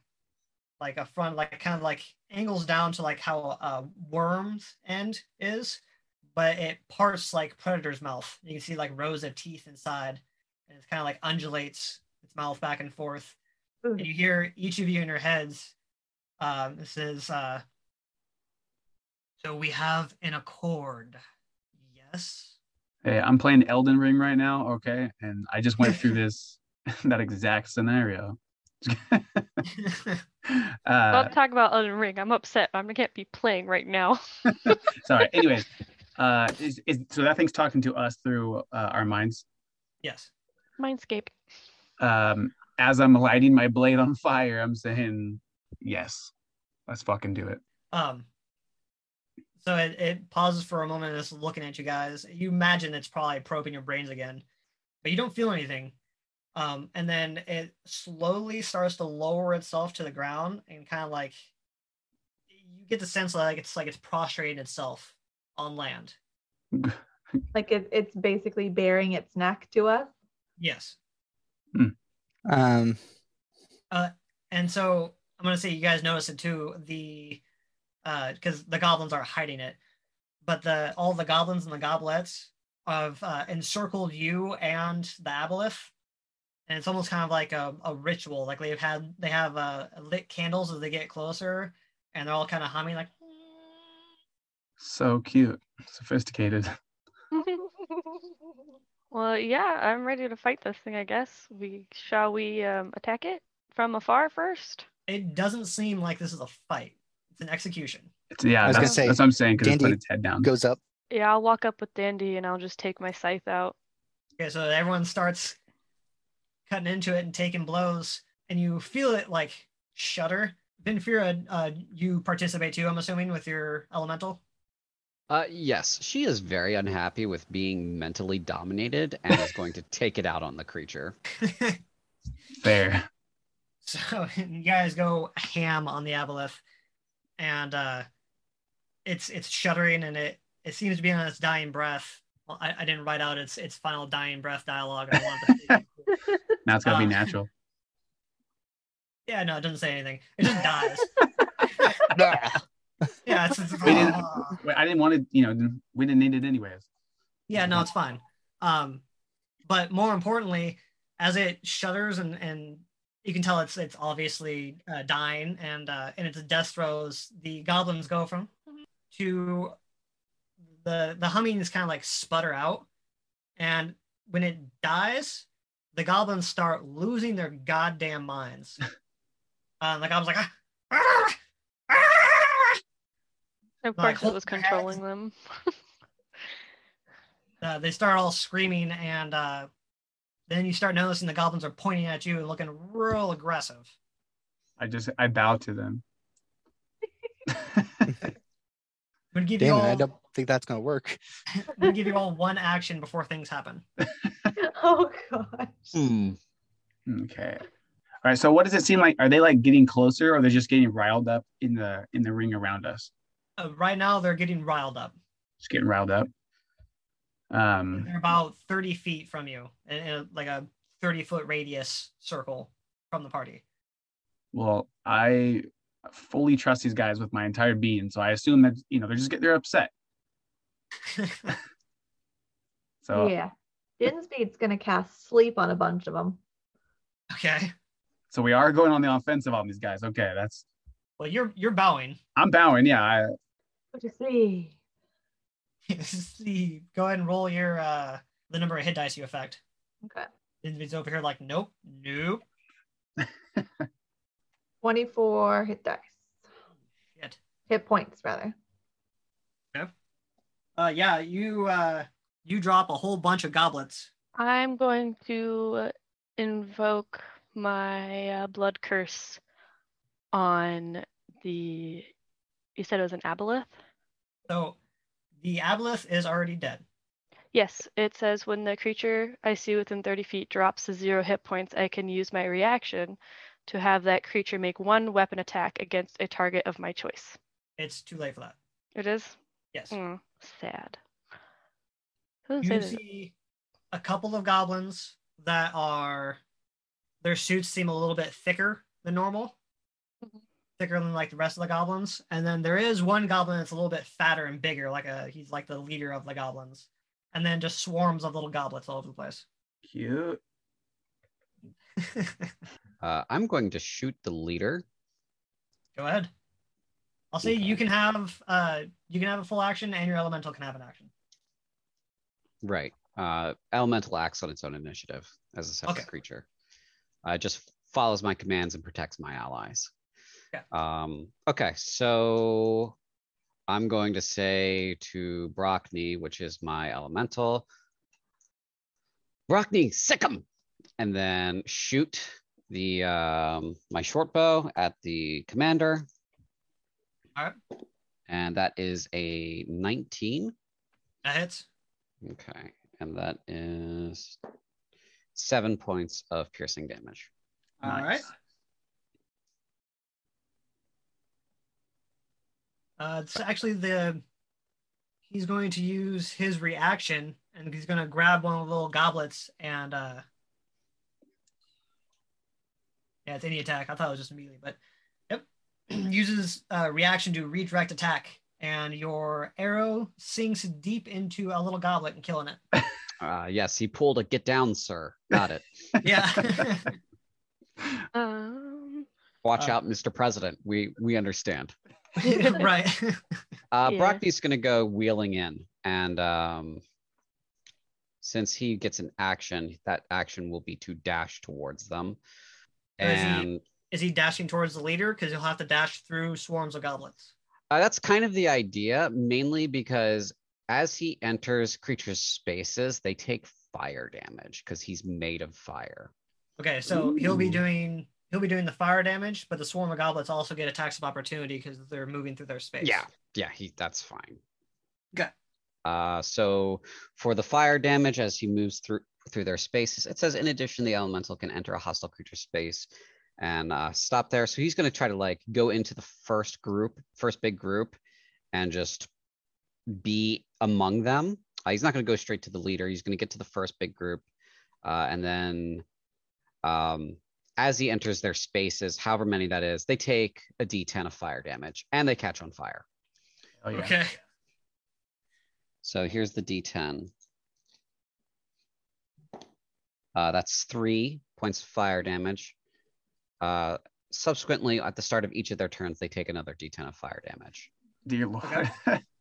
like a front, like kind of like angles down to like how a worm's end is, but it parts like predator's mouth. You can see like rows of teeth inside, and it's kind of like undulates its mouth back and forth. And you hear each of you in your heads. Um, this is uh, so we have an accord. Yes. Hey, I'm playing Elden Ring right now, okay? And I just went through this that exact scenario. uh, Don't talk about Elden Ring. I'm upset. I can't be playing right now. sorry. Anyways, uh, is, is so that thing's talking to us through uh, our minds. yes. Mindscape. Um, as I'm lighting my blade on fire, I'm saying, "Yes, let's fucking do it." Um, so it, it pauses for a moment and it's looking at you guys. You imagine it's probably probing your brains again, but you don't feel anything. Um, and then it slowly starts to lower itself to the ground and kind of like you get the sense like it's like it's prostrating itself on land. Like it, it's basically baring its neck to us. Yes. Um, Uh, And so I'm gonna say you guys notice it too. The uh because the goblins are hiding it, but the all the goblins and the goblets have uh, encircled you and the aboleth, and it's almost kind of like a, a ritual. Like they've had they have uh, lit candles as they get closer, and they're all kind of humming like. So cute, sophisticated. well, yeah, I'm ready to fight this thing. I guess we shall we um, attack it from afar first. It doesn't seem like this is a fight. It's an execution. It's, yeah, I was gonna that's, say, that's what I'm saying because it's put its head down. goes up. Yeah, I'll walk up with Dandy and I'll just take my scythe out. Okay, so everyone starts cutting into it and taking blows, and you feel it like shudder. Venfira, uh, you participate too, I'm assuming, with your elemental. Uh, yes, she is very unhappy with being mentally dominated and is going to take it out on the creature. Fair. so you guys go ham on the aboleth, and uh, it's it's shuddering, and it it seems to be on its dying breath. Well, I, I didn't write out its its final dying breath dialogue. I wanted to Now it's gotta be Uh, natural. yeah, no, it doesn't say anything. It just dies. yeah, it's, it's We didn't- I didn't want to, you know, we didn't need it anyways. Yeah, no, it's fine. Um, but more importantly, as it shudders and and you can tell it's it's obviously uh, dying and uh, in its death throes, the goblins go from to the the humming is kind of like sputter out, and when it dies, the goblins start losing their goddamn minds. um, the goblins like. "Ah, ah, ah!" Of course, hold it was heads. controlling them. uh, they start all screaming and uh, then you start noticing the goblins are pointing at you and looking real aggressive I just I bow to them. i'm gonna give you Damn all it, I don't think that's gonna work. I'm gonna give you all one action before things happen oh gosh. Hmm. okay. All right. So what does it seem like? Are they like getting closer, or they're just getting riled up in the in the ring around us? uh, right now they're getting riled up Just getting riled up. Um. they're about 30 feet from you in, in like a 30 foot radius circle from the party Well, I fully trust these guys with my entire being, so I assume that you know they're just get they're upset. So Yeah. Dinsbeet's gonna cast sleep on a bunch of them. okay so we are going on the offensive on these guys. Okay, that's well you're you're bowing I'm bowing. Yeah, I, What you see? see go ahead and roll your uh the number of hit dice you affect Okay. It's over here like nope nope 24 hit dice. Shit. Hit points rather. Okay. Uh, yeah, you uh, you drop a whole bunch of goblets. I'm going to invoke my uh, blood curse on the. You said it was an aboleth? So the aboleth is already dead. Yes, it says when the creature I see within 30 feet drops to zero hit points, I can use my reaction to have that creature make one weapon attack against a target of my choice. It's too late for that. It is? Yes. Mm, sad. You that- see a couple of goblins that are their suits seem a little bit thicker than normal. Thicker than like the rest of the goblins. And then there is one goblin that's a little bit fatter and bigger, like a he's like the leader of the goblins. And then just swarms of little goblets all over the place. cute. Uh, I'm going to shoot the leader. Go ahead. I'll say you can have uh you can have a full action and your elemental can have an action. Right. Uh, elemental acts on its own initiative as a separate Okay. creature. Uh, it just follows my commands and protects my allies. Yeah. Um, okay, so I'm going to say to Brockney, which is my elemental, Brockney, sick 'em, and then shoot the um, my short bow at the commander. Alright. And that is a 19. That hits. Okay, and that is seven points of piercing damage. All right. Uh, it's actually the he's going to use his reaction and he's going to grab one of the little goblets and uh yeah it's any attack i thought it was just melee but yep uses uh reaction to redirect attack and your arrow sinks deep into a little goblet and killing it Uh, yes, he pulled a get down, sir. Got it. yeah Um, Watch Uh, out, Mr. President. We we understand. right Uh, Yeah. Brockney's gonna go wheeling in, and um, since he gets an action, that action will be to dash towards them. Is he- And is he dashing towards the leader because he'll have to dash through swarms of goblets Uh, that's kind of the idea, mainly because as he enters creatures' spaces, they take fire damage because he's made of fire. Okay, so he'll be doing he'll be doing the fire damage, but the swarm of goblets also get attacks of opportunity because they're moving through their space. Yeah, yeah, he that's fine. Good. Uh, so for the fire damage as he moves through through their spaces, it says in addition, the elemental can enter a hostile creature space and uh, stop there. So he's going to try to like go into the first group, first big group, and just be among them. Uh, he's not going to go straight to the leader. He's going to get to the first big group, uh, and then um, as he enters their spaces, however many that is, they take a D10 of fire damage and they catch on fire. Oh yeah. Okay. So here's the D10. Uh, that's three points of fire damage. Uh, subsequently, at the start of each of their turns, they take another D10 of fire damage. Dear Lord. Okay.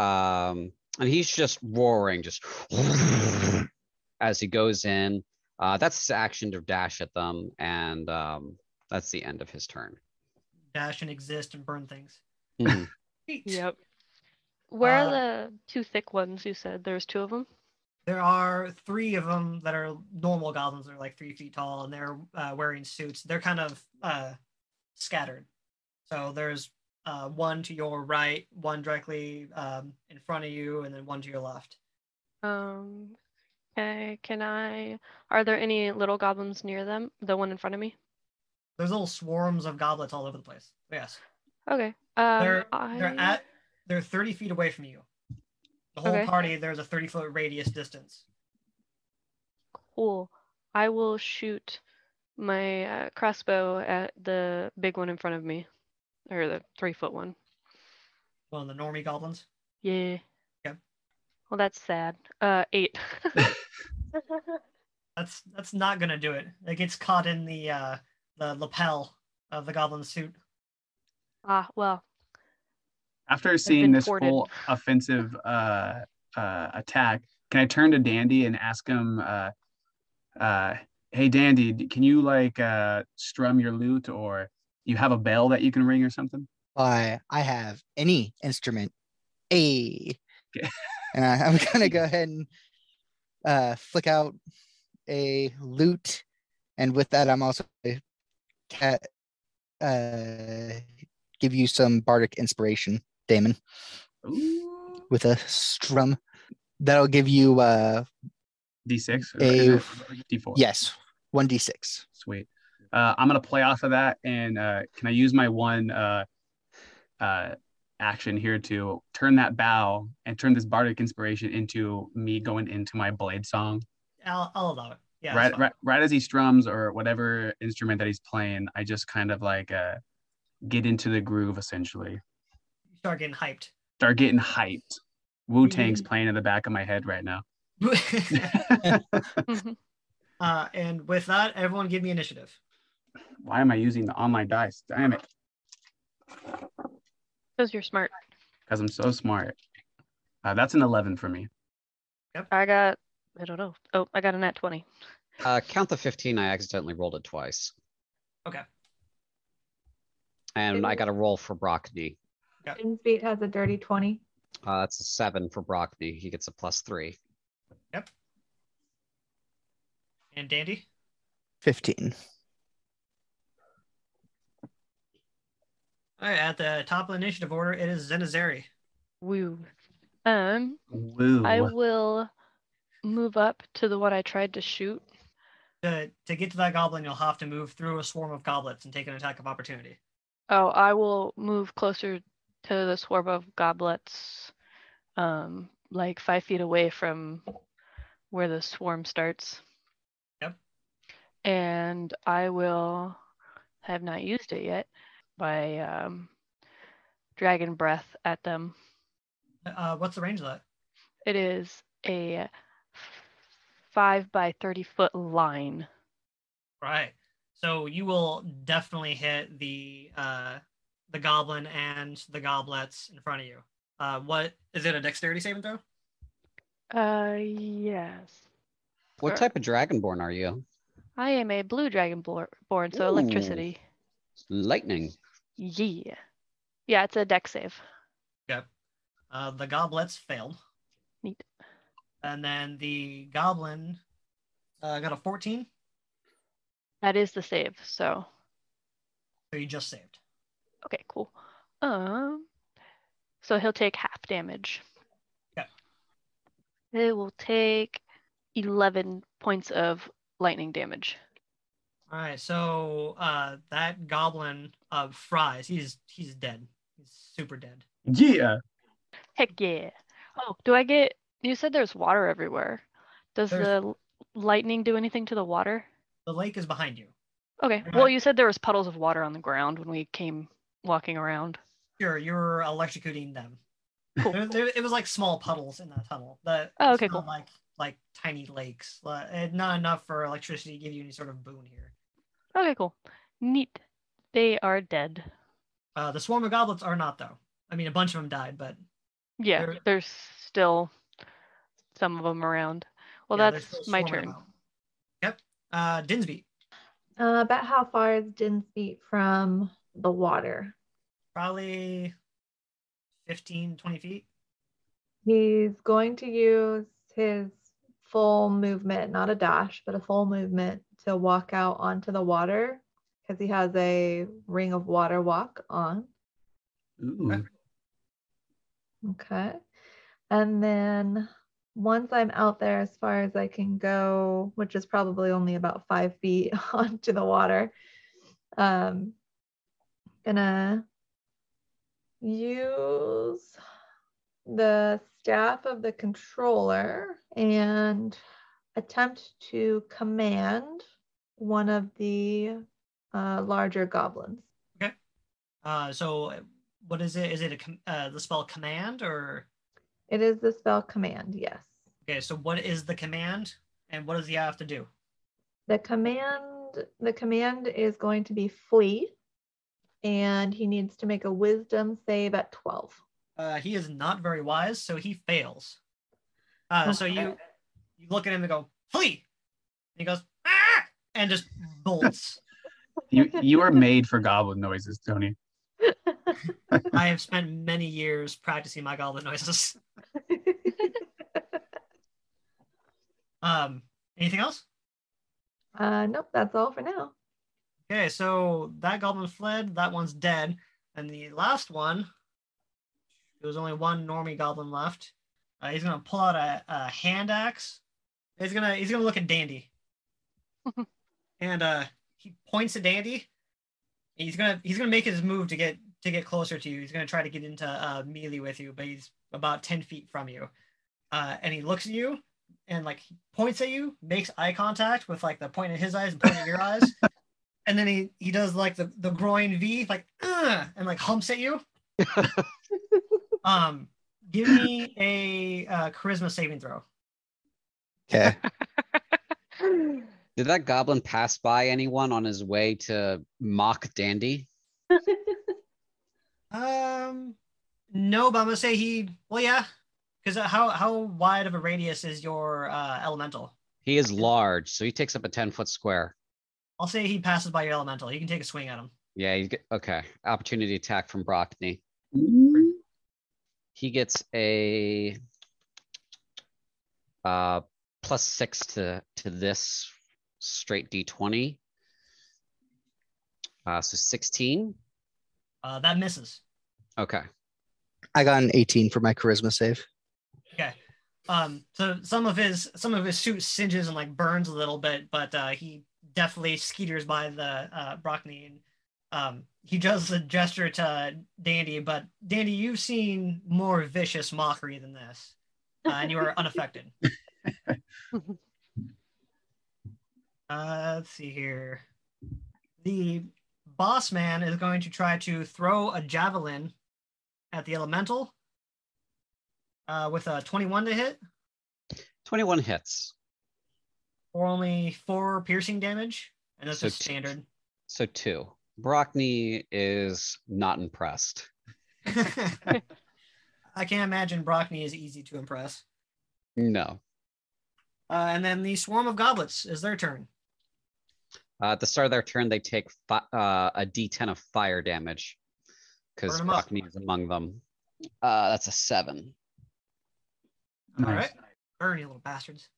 Um, and he's just roaring, just as he goes in. Uh, that's his action to dash at them, and um, that's the end of his turn. Dash and exist and burn things. Mhm. Yep. Where Uh, are the two thick ones you said? There's two of them? There are three of them that are normal goblins. They're like three feet tall and they're uh, wearing suits. They're kind of uh, scattered. So there's uh, one to your right, one directly um, in front of you, and then one to your left. Um, okay, can I, are there any little goblins near them? The one in front of me? There's little swarms of goblets all over the place. Yes. Okay. Um, they're I, they're at they're 30 feet away from you. The whole Okay. party there's a 30 foot radius distance. Cool. I will shoot my uh, crossbow at the big one in front of me, or the three foot one. Well, the normie goblins. Yeah. Yep. Well, that's sad. Uh, eight. That's that's not gonna do it. It gets caught in the uh the lapel of the goblin suit. ah, well. After seeing this ported. full offensive uh, uh, attack, can I turn to Dandy and ask him, uh, uh, "Hey, Dandy, can you like uh, strum your lute, or you have a bell that you can ring or something?" Why, I have any instrument. A. Okay. And I, I'm gonna go ahead and uh, flick out a lute, and with that, I'm also gonna cat uh, give you some bardic inspiration, Damon, Ooh. with a strum. That'll give you uh, D6. or A- is it D4. yes, one d six. Sweet. Uh, I'm gonna play off of that, and uh, can I use my one uh, uh, action here to turn that bow and turn this bardic inspiration into me going into my blade song? I'll, I'll allow it. Yeah. right, right, right as he strums or whatever instrument that he's playing, I just kind of like uh, get into the groove essentially. You start getting hyped. Start getting hyped. Wu Tang's playing in the back of my head right now. Uh, and with that, everyone give me initiative. Why am I using the online dice? Damn it. Because you're smart. Because I'm so smart. Uh, that's an 11 for me. Yep. I got, I don't know. Oh, I got a nat 20. Uh, count the 15. I accidentally rolled it twice. Okay. And I got a roll for Brockney. Dinsbeet has a dirty 20. Uh, that's a seven for Brockney. He gets a plus three. Yep. And Dandy? 15. All right, at the top of the initiative order, it is Zenzazary. Woo. Um, Woo. I will move up to the one I tried to shoot. To, to get to that goblin, you'll have to move through a swarm of goblets and take an attack of opportunity. Oh, I will move closer to the swarm of goblets, um, like five feet away from where the swarm starts. Yep. And I will have not used it yet by um, dragon breath at them. Uh, what's the range of that? It is a five by 30 foot line. Right. So you will definitely hit the uh, the goblin and the goblets in front of you. Uh, what is it? A dexterity saving throw? Uh, yes. What Sure. type of dragonborn are you? I am a blue dragonborn, so Ooh. electricity. Lightning. Yeah. Yeah, it's a deck save. Uh, the goblets failed. Neat. And then the goblin uh, got a 14, That is the save. So, so you just saved. okay, cool. Um, so he'll take half damage. Okay. It will take 11 points of lightning damage. All right. So uh, that goblin of fries, he's he's dead. He's super dead. Yeah. Heck yeah. Oh, do I get, you said there's water everywhere. Does There's- the lightning do anything to the water? The lake is behind you. Okay. Right. Well, you said there was puddles of water on the ground when we came walking around. Sure, you're electrocuting them. Cool. There, there- it was like small puddles in that tunnel. That Oh, it's okay, not cool. Like like tiny lakes. Uh, and not enough for electricity to give you any sort of boon here. Okay, cool. Neat. They are dead. Uh, the swarm of goblets are not though. I mean, a bunch of them died, but Yeah, They're- there's still some of them around. Well, yeah, that's my turn. about. Yep. Uh, Dinsbeet, Uh, about how far is Din's beat from the water? probably 15, 20 feet. He's going to use his full movement, not a dash, but a full movement to walk out onto the water because he has a ring of water walk on. Ooh. Okay. And then once I'm out there as far as I can go, which is probably only about five feet onto the water, um, gonna use the staff of the controller and attempt to command one of the uh, larger goblins. Okay. Uh, so what is it? Is it a com- uh, the spell command or It is the spell command, yes. okay? So what is the command and what does he have to do? The command the command is going to be flee and he needs to make a wisdom save at 12. Uh, he is not very wise, so he fails. Uh, so you Okay. You look at him and go flee. And he goes ah! and just bolts. You you are made for goblin noises, Tony. I have spent many years practicing my goblin noises. Um, anything else? uh nope, that's all for now. Okay, so that goblin fled. That one's dead, and the last one. There was only one normie goblin left. Uh, he's gonna pull out a, a hand axe. He's gonna he's gonna look at Dandy, and uh, he points at Dandy. He's gonna he's gonna make his move to get to get closer to you. He's gonna try to get into uh, melee with you, but he's about ten feet from you. Uh, and he looks at you and like points at you, makes eye contact with like the point of his eyes and point of your eyes, and then he he does like the the groin V like uh, and like humps at you. um, give me a uh, charisma saving throw. Okay. Did that goblin pass by anyone on his way to mock Dandy? Um, no, but I'm gonna say he. Well, yeah, Because how how wide of a radius is your uh, elemental? He is large, so he takes up a 10 foot square. I'll say he passes by your elemental. You can take a swing at him. Yeah, you get okay. Opportunity attack from Brockney. He gets a uh plus six to to this straight d20. Uh so 16. Uh, that misses. Okay. I got an 18 for my charisma save. Okay. Um, so some of his some of his suit singes and like burns a little bit, but uh, he definitely skeeters by the uh, Brockney and um, he does a gesture to Dandy, but Dandy, you've seen more vicious mockery than this, uh, and you are unaffected. Uh, let's see here. The boss man is going to try to throw a javelin at the elemental uh, with a 21 to hit 21 hits. or only four piercing damage. And that's So just t- standard. So two. Brockney is not impressed. I can't imagine Brockney is easy to impress. No. Uh, and then the swarm of goblets is their turn. Uh, at the start of their turn, they take fi- uh, a d10 of fire damage because Burn 'em up. Brockney is among them. Uh, that's a seven. All Nice. right. Burn, you little bastards.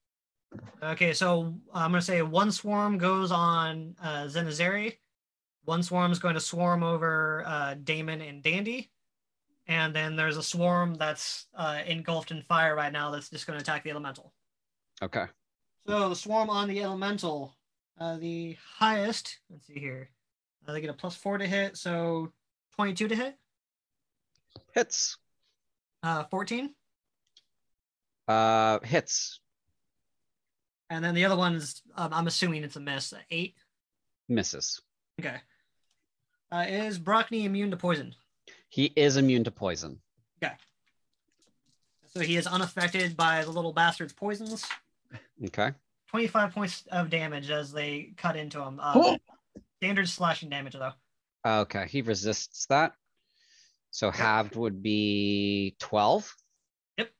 Okay, so I'm going to say one swarm goes on uh, Zenzazary. One swarm is going to swarm over uh, Damon and Dandy. And then there's a swarm that's uh, engulfed in fire right now that's just going to attack the elemental. Okay. So the swarm on the elemental, uh, the highest, let's see here. Uh, they get a plus four to hit, so 22 to hit, Hits. uh, 14. Uh, hits. And then the other one's, um, I'm assuming it's a miss, eight. Misses. Okay. Uh, is Brockney immune to poison? He is immune to poison. Okay. So he is unaffected by the little bastard's poisons. Okay. 25 points of damage as they cut into him. Uh, Oh, Standard slashing damage, though. Okay. He resists that. So halved would be 12. Yep.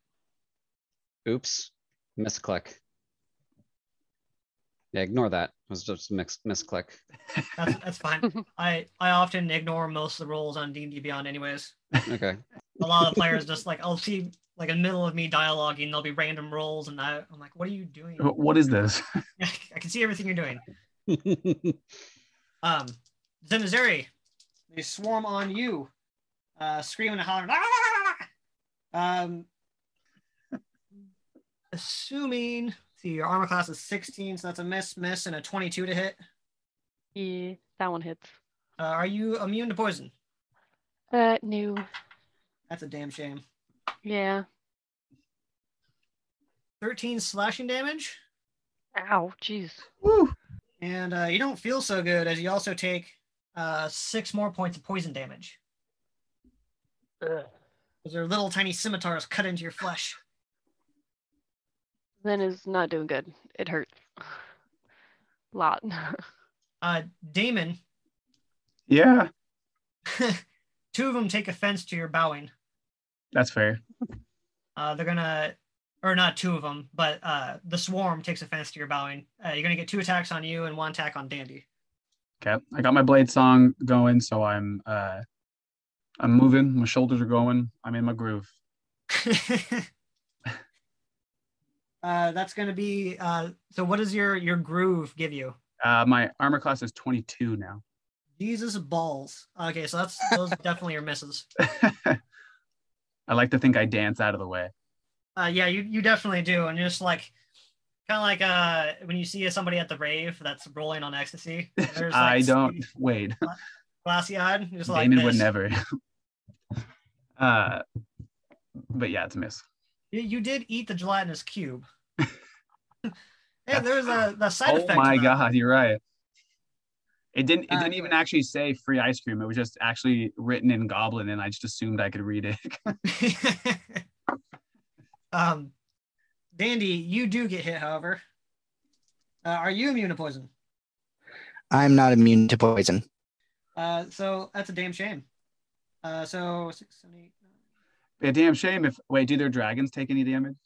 Oops. Misclick. Yeah, ignore that. It was just a mix misclick. That's, that's fine. I, I often ignore most of the rolls on D&D Beyond anyways. Okay. A lot of players just like, I'll see like in the middle of me dialoguing, there'll be random rolls and I, I'm like, what are you doing? what is this? I can see everything you're doing. Um, Zenzazary, they swarm on you, uh, screaming and hollering. "Ah!" Um, assuming, see, your armor class is 16, so that's a miss, miss, and a 22 to hit. Yeah, that one hits. Uh, are you immune to poison? Uh, new. That's a damn shame. Yeah. 13 slashing damage, Ow, jeez. and uh, you don't feel so good as you also take uh, six more points of poison damage. Ugh. Those are little tiny scimitars cut into your flesh. Then is not doing good. It hurts. A Lot. Uh, Damon, Yeah, two of them take offense to your bowing. That's fair. Uh, they're gonna, or not two of them, but uh, the swarm takes offense to your bowing. Uh, you're gonna get two attacks on you and one attack on Dandy. Okay, I got my blade song going, so I'm uh, I'm moving. My shoulders are going. I'm in my groove. uh, that's gonna be. Uh, so, what does your your groove give you? Uh, my armor class is 22 now. Jesus balls. Okay, so that's those definitely are misses. I like to think I dance out of the way. Uh, yeah, you you definitely do, and you're just like. Kind of like uh, when you see somebody at the rave that's rolling on ecstasy. There's, I like, don't wait. glassy eyed. Just like Damon would never. uh, but yeah, it's a miss. You, you did eat the gelatinous cube. hey, there's a the side oh effect. Oh my god, you're right. It didn't. It Uh, didn't even actually say free ice cream. It was just actually written in Goblin, and I just assumed I could read it. um, Dandy, you do get hit, however. Uh, are you immune to poison? I'm not immune to poison. Uh, so that's a damn shame. Uh, so six, seven, eight, nine. Be a damn shame if wait, do their dragons take any damage?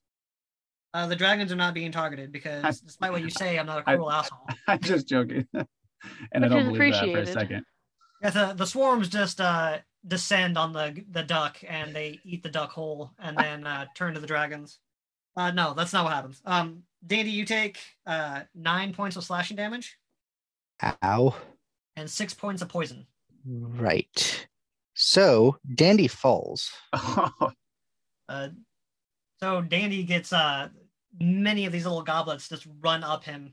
Uh, the dragons are not being targeted because, despite what you say, I'm not a cruel asshole. I'm just joking. And I Which don't is believe that for a appreciated. second. Yeah, the, the swarms just uh, descend on the the duck and they eat the duck whole and then uh, turn to the dragons. Uh, no, that's not what happens. Um, Dandy, you take uh, nine points of slashing damage Ow. and six points of poison. Right. So Dandy falls. Uh, so Dandy gets uh, many of these little goblets just run up him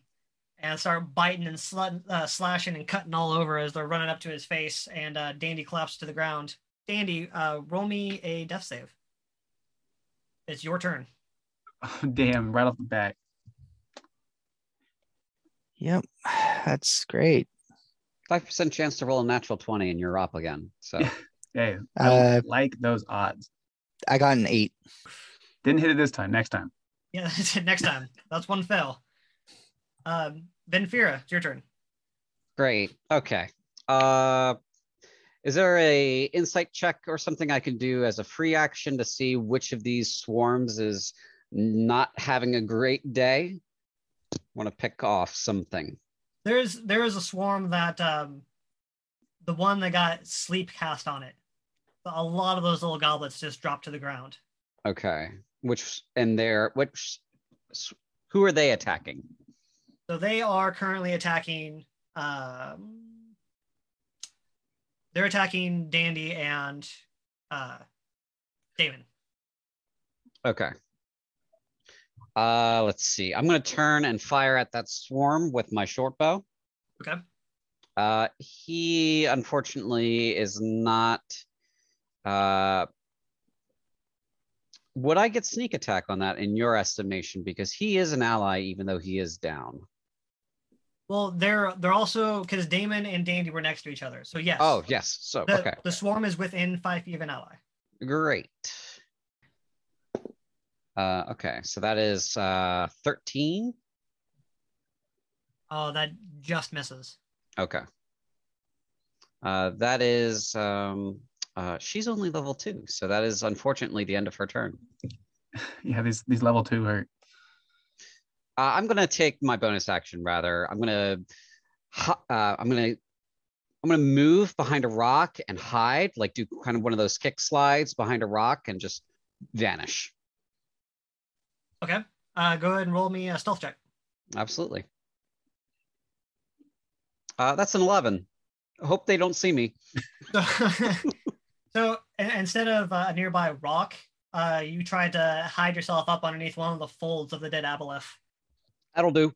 and start biting and sl- uh, slashing and cutting all over as they're running up to his face. And uh, Dandy collapses to the ground. Dandy, uh, roll me a death save. It's your turn. damn, right off the bat. Yep. That's great. Five percent chance to roll a natural twenty and you're up again. So Hey, I Uh, like those odds. I got an eight. Didn't hit it this time. Next time. Yeah, next time. That's one fail. Um, Venfira, it's your turn. great. Okay. Uh is there a insight check or something I can do as a free action to see which of these swarms is not having a great day? Want to pick off something. There's there is a swarm that um, the one that got sleep cast on it. A lot of those little goblets just dropped to the ground. Okay. Which and they're which who are they attacking? So they are currently attacking. Um, they're attacking Dandy and uh, Damon. Okay. Uh let's see. I'm gonna turn and fire at that swarm with my short bow. Okay. Uh he unfortunately is not uh would I get sneak attack on that in your estimation? Because he is an ally, even though he is down. Well, they're they're also because Damon and Dandy were next to each other. So yes. Oh, yes. So The, okay. the swarm is within five feet of an ally. Great. Uh okay, so that is uh 13. Oh, that just misses. Okay. Uh, that is, um, uh, she's only level two, so that is unfortunately the end of her turn. Yeah, these these level two hurt. Uh, I'm gonna take my bonus action rather. I'm gonna, uh, I'm gonna, I'm gonna move behind a rock and hide, like do kind of one of those kick slides behind a rock and just vanish. Okay. Uh, go ahead and roll me a stealth check. Absolutely. Uh, that's an 11. I hope they don't see me. So, so instead of uh, a nearby rock, uh, you tried to hide yourself up underneath one of the folds of the dead aboleth. That'll do.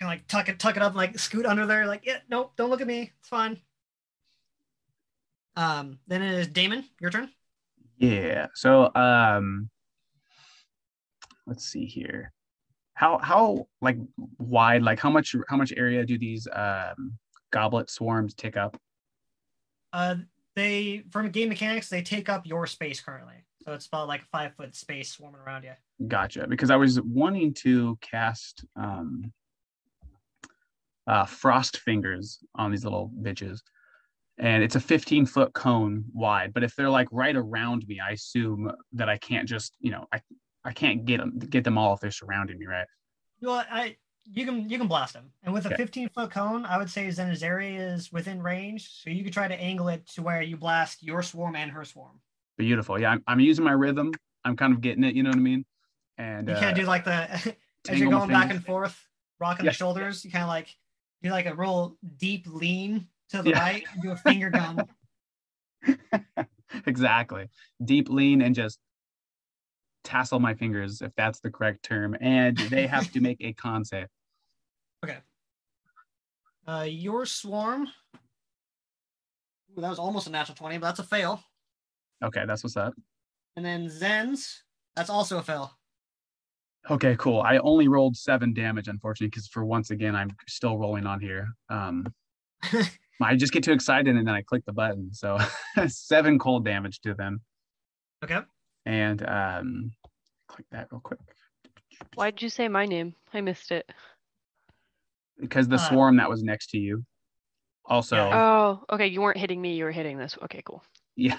Kind of like tuck it, tuck it up, and like scoot under there. Like, yeah, nope, don't look at me. It's fine. Um, then it is Damon. Your turn. Yeah. So um let's see here. How how like wide, like how much how much area do these um goblet swarms take up? Uh, they from game mechanics, they take up your space currently. So it's about like a five foot space swarming around you. Gotcha. Because I was wanting to cast um uh frost fingers on these little bitches. And it's a 15 foot cone wide. But if they're like right around me, I assume that I can't just, you know, I I can't get them get them all if they're surrounding me, right? Well, I you can you can blast them, and with a 15 foot cone, I would say Zenzazary is within range, so you could try to angle it to where you blast your swarm and her swarm. Beautiful. Yeah, I'm, I'm using my rhythm. I'm kind of getting it. You know what I mean? And You uh, can't do like the as you're going back and forth, rocking Yeah. the shoulders. You kind of like do like a real deep lean to the Yeah. right, and do a finger gun. exactly. Deep lean and just tassel my fingers, if that's the correct term. And they have to make a con save. Uh, your swarm. Ooh, that was almost a natural 20, but that's a fail. Okay, that's what's up. And then Zen's, that's also a fail. Okay, cool. I only rolled seven damage, unfortunately, because for once again, I'm still rolling on here. Um, I just get too excited and then I click the button. So seven cold damage to them. okay. And um, click that real quick. Why'd you say my name? I missed it. Because the Uh, swarm that was next to you also. Yeah. Oh, okay. You weren't hitting me. You were hitting this. Okay, cool. Yeah,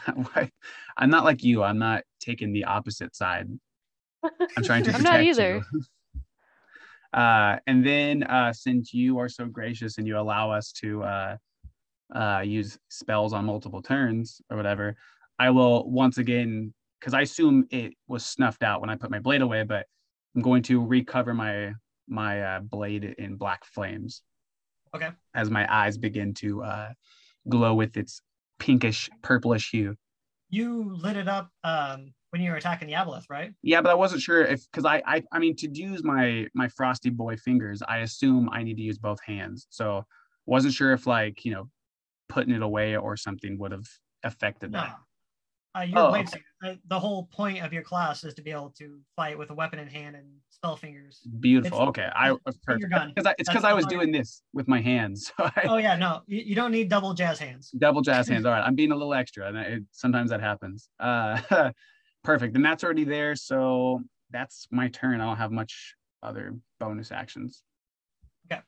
I'm not like you. I'm not taking the opposite side. I'm trying to I'm protect not you. either. Uh, and then uh, since you are so gracious and you allow us to uh, uh, use spells on multiple turns or whatever, I will once again, because I assume it was snuffed out when I put my blade away, but I'm going to recover my my uh, blade in black flames. Okay. As my eyes begin to uh, glow with its pinkish purplish hue. You lit it up um, when you were attacking the aboleth, right? Yeah, but I wasn't sure if because I, I I mean to use my my frosty boy fingers, I assume I need to use both hands. So wasn't sure if like you know putting it away or something would have affected No. that. Uh, your Oh, blade, uh, the whole point of your class is to be able to fight with a weapon in hand and spell fingers. Beautiful. It's- okay, I finger perfect. gun. I, it's because I was doing this with my hands. So I, Oh yeah, no, you, you don't need double jazz hands. double jazz hands. All right, I'm being a little extra, and it, sometimes that happens. Uh, perfect, and that's already there. So that's my turn. I don't have much other bonus actions. Okay.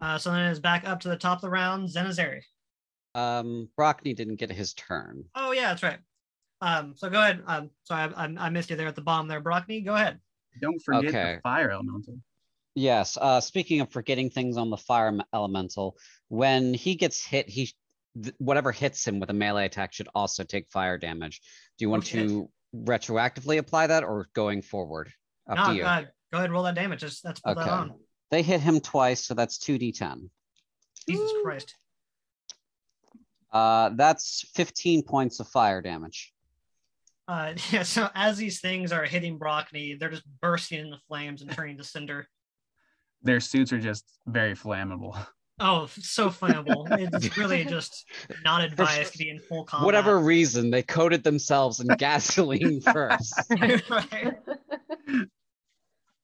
Uh, so then it's back up to the top of the round, Zenzazary. Um, Brockney didn't get his turn. Oh yeah, that's right. Um, so go ahead. Um, sorry, I, I, I missed you there at the bottom there, Brockney. Go ahead. Don't forget Okay. the fire elemental. Yes. Uh, speaking of forgetting things on the fire elemental, when he gets hit, he th- whatever hits him with a melee attack should also take fire damage. Do you want Okay. to retroactively apply that or going forward? Up no, to you. uh, go ahead, roll that damage. Just let's put that on. They hit him twice, so that's two d10. Jesus Christ. Uh, that's 15 points of fire damage. Uh, yeah. So as these things are hitting Brockney, they're just bursting into flames and turning to cinder. Their suits are just very flammable. Oh, so flammable. It's really just not advised to be in full combat. Whatever reason, they coated themselves in gasoline first. right.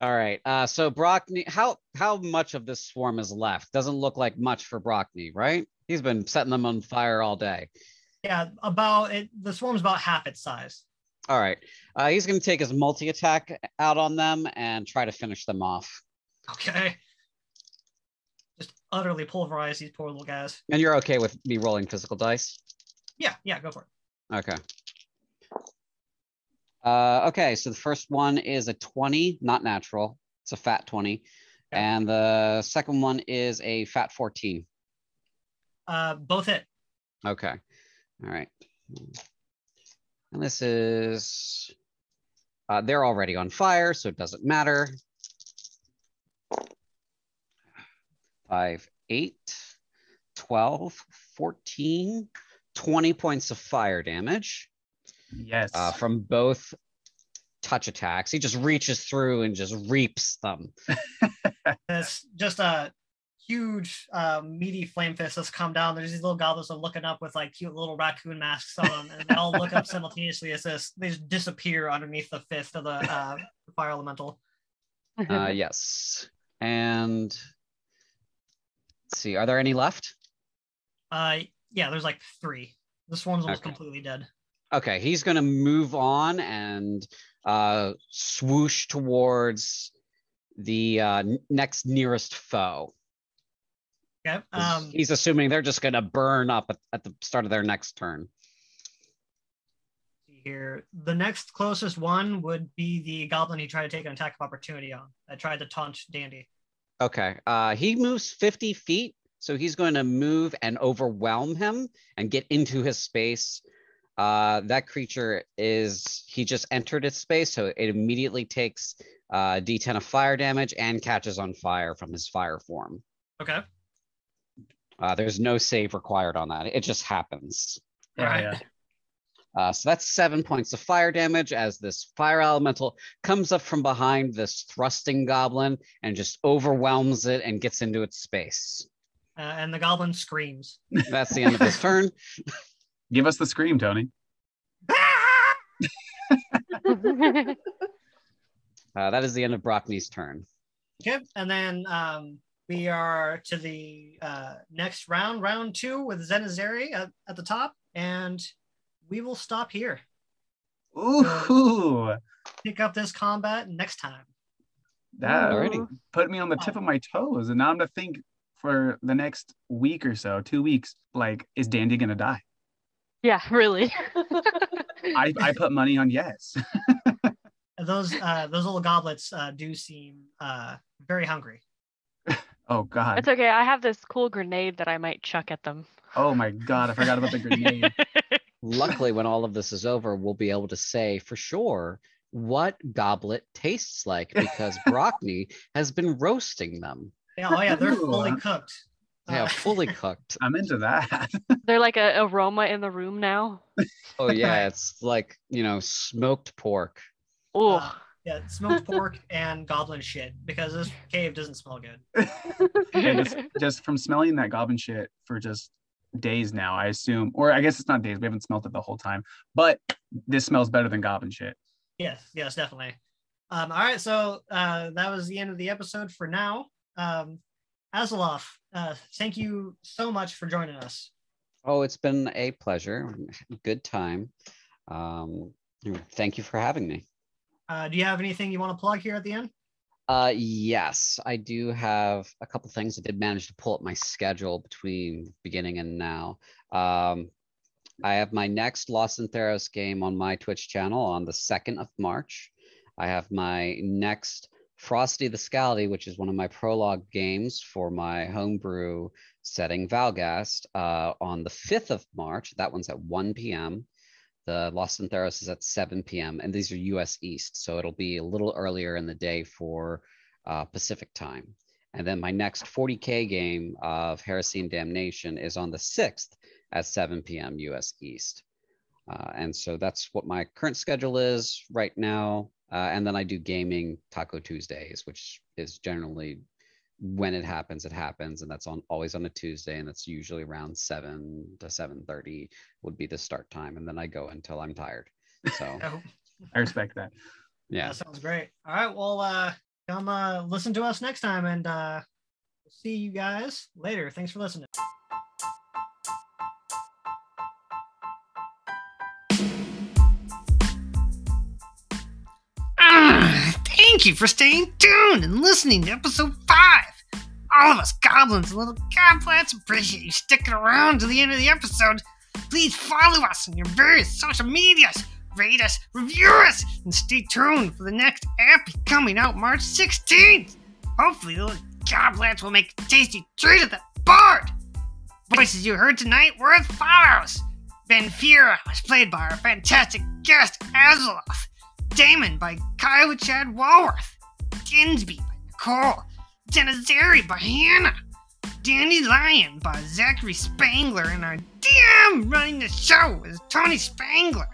All right. Uh, so Brockney, how how much of this swarm is left? Doesn't look like much for Brockney, right? He's been setting them on fire all day. Yeah, about it. The swarm's about half its size. All right. Uh, he's going to take his multi attack out on them and try to finish them off. Okay. Utterly pulverize these poor little guys. And you're okay with me rolling physical dice? Yeah, yeah, go for it. Okay. Uh, okay. So the first one is a 20, not natural. It's a fat 20. Okay. And the second one is a fat 14. Uh, both hit. Okay. All right. And this is, uh, they're already on fire, so it doesn't matter. Five, eight, 12, 14, 20 points of fire damage Yes. uh, from both touch attacks. He just reaches through and just reaps them. It's just a huge, uh, meaty flame fist that's come down. There's these little goblins that are looking up with like cute little raccoon masks on them, and they all look up simultaneously as this. They just disappear underneath the fist of the uh, fire elemental. Uh, yes. And let's see, are there any left? Uh, yeah, there's like three. This one's almost Okay. completely dead. Okay, he's gonna move on and uh, swoosh towards the uh, next nearest foe. Okay. Um, he's assuming they're just gonna burn up at, at the start of their next turn. see here. The next closest one would be the goblin he tried to take an attack of opportunity on. That tried to taunt Dandy. Okay, uh, he moves 50 feet, so he's going to move and overwhelm him and get into his space. Uh, that creature is he just entered its space, so it immediately takes uh, D10 of fire damage and catches on fire from his fire form. Okay. Uh, there's no save required on that. It just happens. Yeah, Alright. yeah. Uh, so that's seven points of fire damage as this fire elemental comes up from behind this thrusting goblin and just overwhelms it and gets into its space. Uh, and the goblin screams. That's the end of his turn. Give us the scream, Tony. Uh, that is the end of Brockney's turn. Okay, and then um, we are to the uh, next round, round two, with Zenzazary at, at the top, and we will stop here. Ooh, Pick up this combat next time. that Alrighty. put me on the tip of my toes, and now I'm to think for the next week or so, two weeks. Like, is Dandy gonna die? Yeah, really. I, I put money on yes. Those uh, those little goblets uh, do seem uh, very hungry. Oh God. It's okay. I have this cool grenade that I might chuck at them. Oh my God. I forgot about the grenade. Luckily, when all of this is over, we'll be able to say for sure what goblet tastes like because Brockney has been roasting them. Yeah, oh yeah, they're fully cooked. Yeah, fully cooked. I'm into that. They're like a aroma in the room now. Oh yeah, it's like you know smoked pork. Oh, Uh, yeah, smoked pork and goblin shit because this cave doesn't smell good. And just, just from smelling that goblin shit for just days now, I assume, or I guess it's not days. We haven't smelled it the whole time, but this smells better than goblin shit. Yes, yes, definitely. Um, all right, so uh, that was the end of the episode for now. Um, Azuloth, uh, thank you so much for joining us. Oh, it's been a pleasure. Good time. Um, thank you for having me. Uh, do you have anything you want to plug here at the end? Uh, yes, I do have a couple things. I did manage to pull up my schedule between beginning and now. Um, I have my next Lost in Theros game on my Twitch channel on the 2nd of March. I have my next Frosty the Scaldy, which is one of my prologue games for my homebrew setting Valgast, uh, on the 5th of March. That one's at 1 p.m. The Lost in Theros is at 7 p.m. and these are US East, so it'll be a little earlier in the day for uh, Pacific time. And then my next 40k game of Heresy and Damnation is on the 6th at 7 p.m. US East. Uh, and so that's what my current schedule is right now. Uh, and then I do gaming Taco Tuesdays, which is generally when it happens, it happens, and that's on always on a Tuesday, and that's usually around seven to seven thirty would be the start time, and then I go until I'm tired. So Oh, I respect that. yeah, that sounds great. All right, well, uh, come uh, listen to us next time, and uh, see you guys later. Thanks for listening. Thank you for staying tuned and listening to episode five. All of us goblins and little goblins appreciate you sticking around to the end of the episode. Please follow us on your various social medias, rate us, review us, and stay tuned for the next epi coming out March 16th. Hopefully, the little goblins will make a tasty treat at the bard. Voices you heard tonight were as follows. Venfira was played by our fantastic guest Azuloth. Damon by Kyle Chad Walworth. Dinsbeet by Nicole. Zenzazary by Hanna. Dandy Lion by Zakry Spengler. And our DM running the show is Tony Spengler.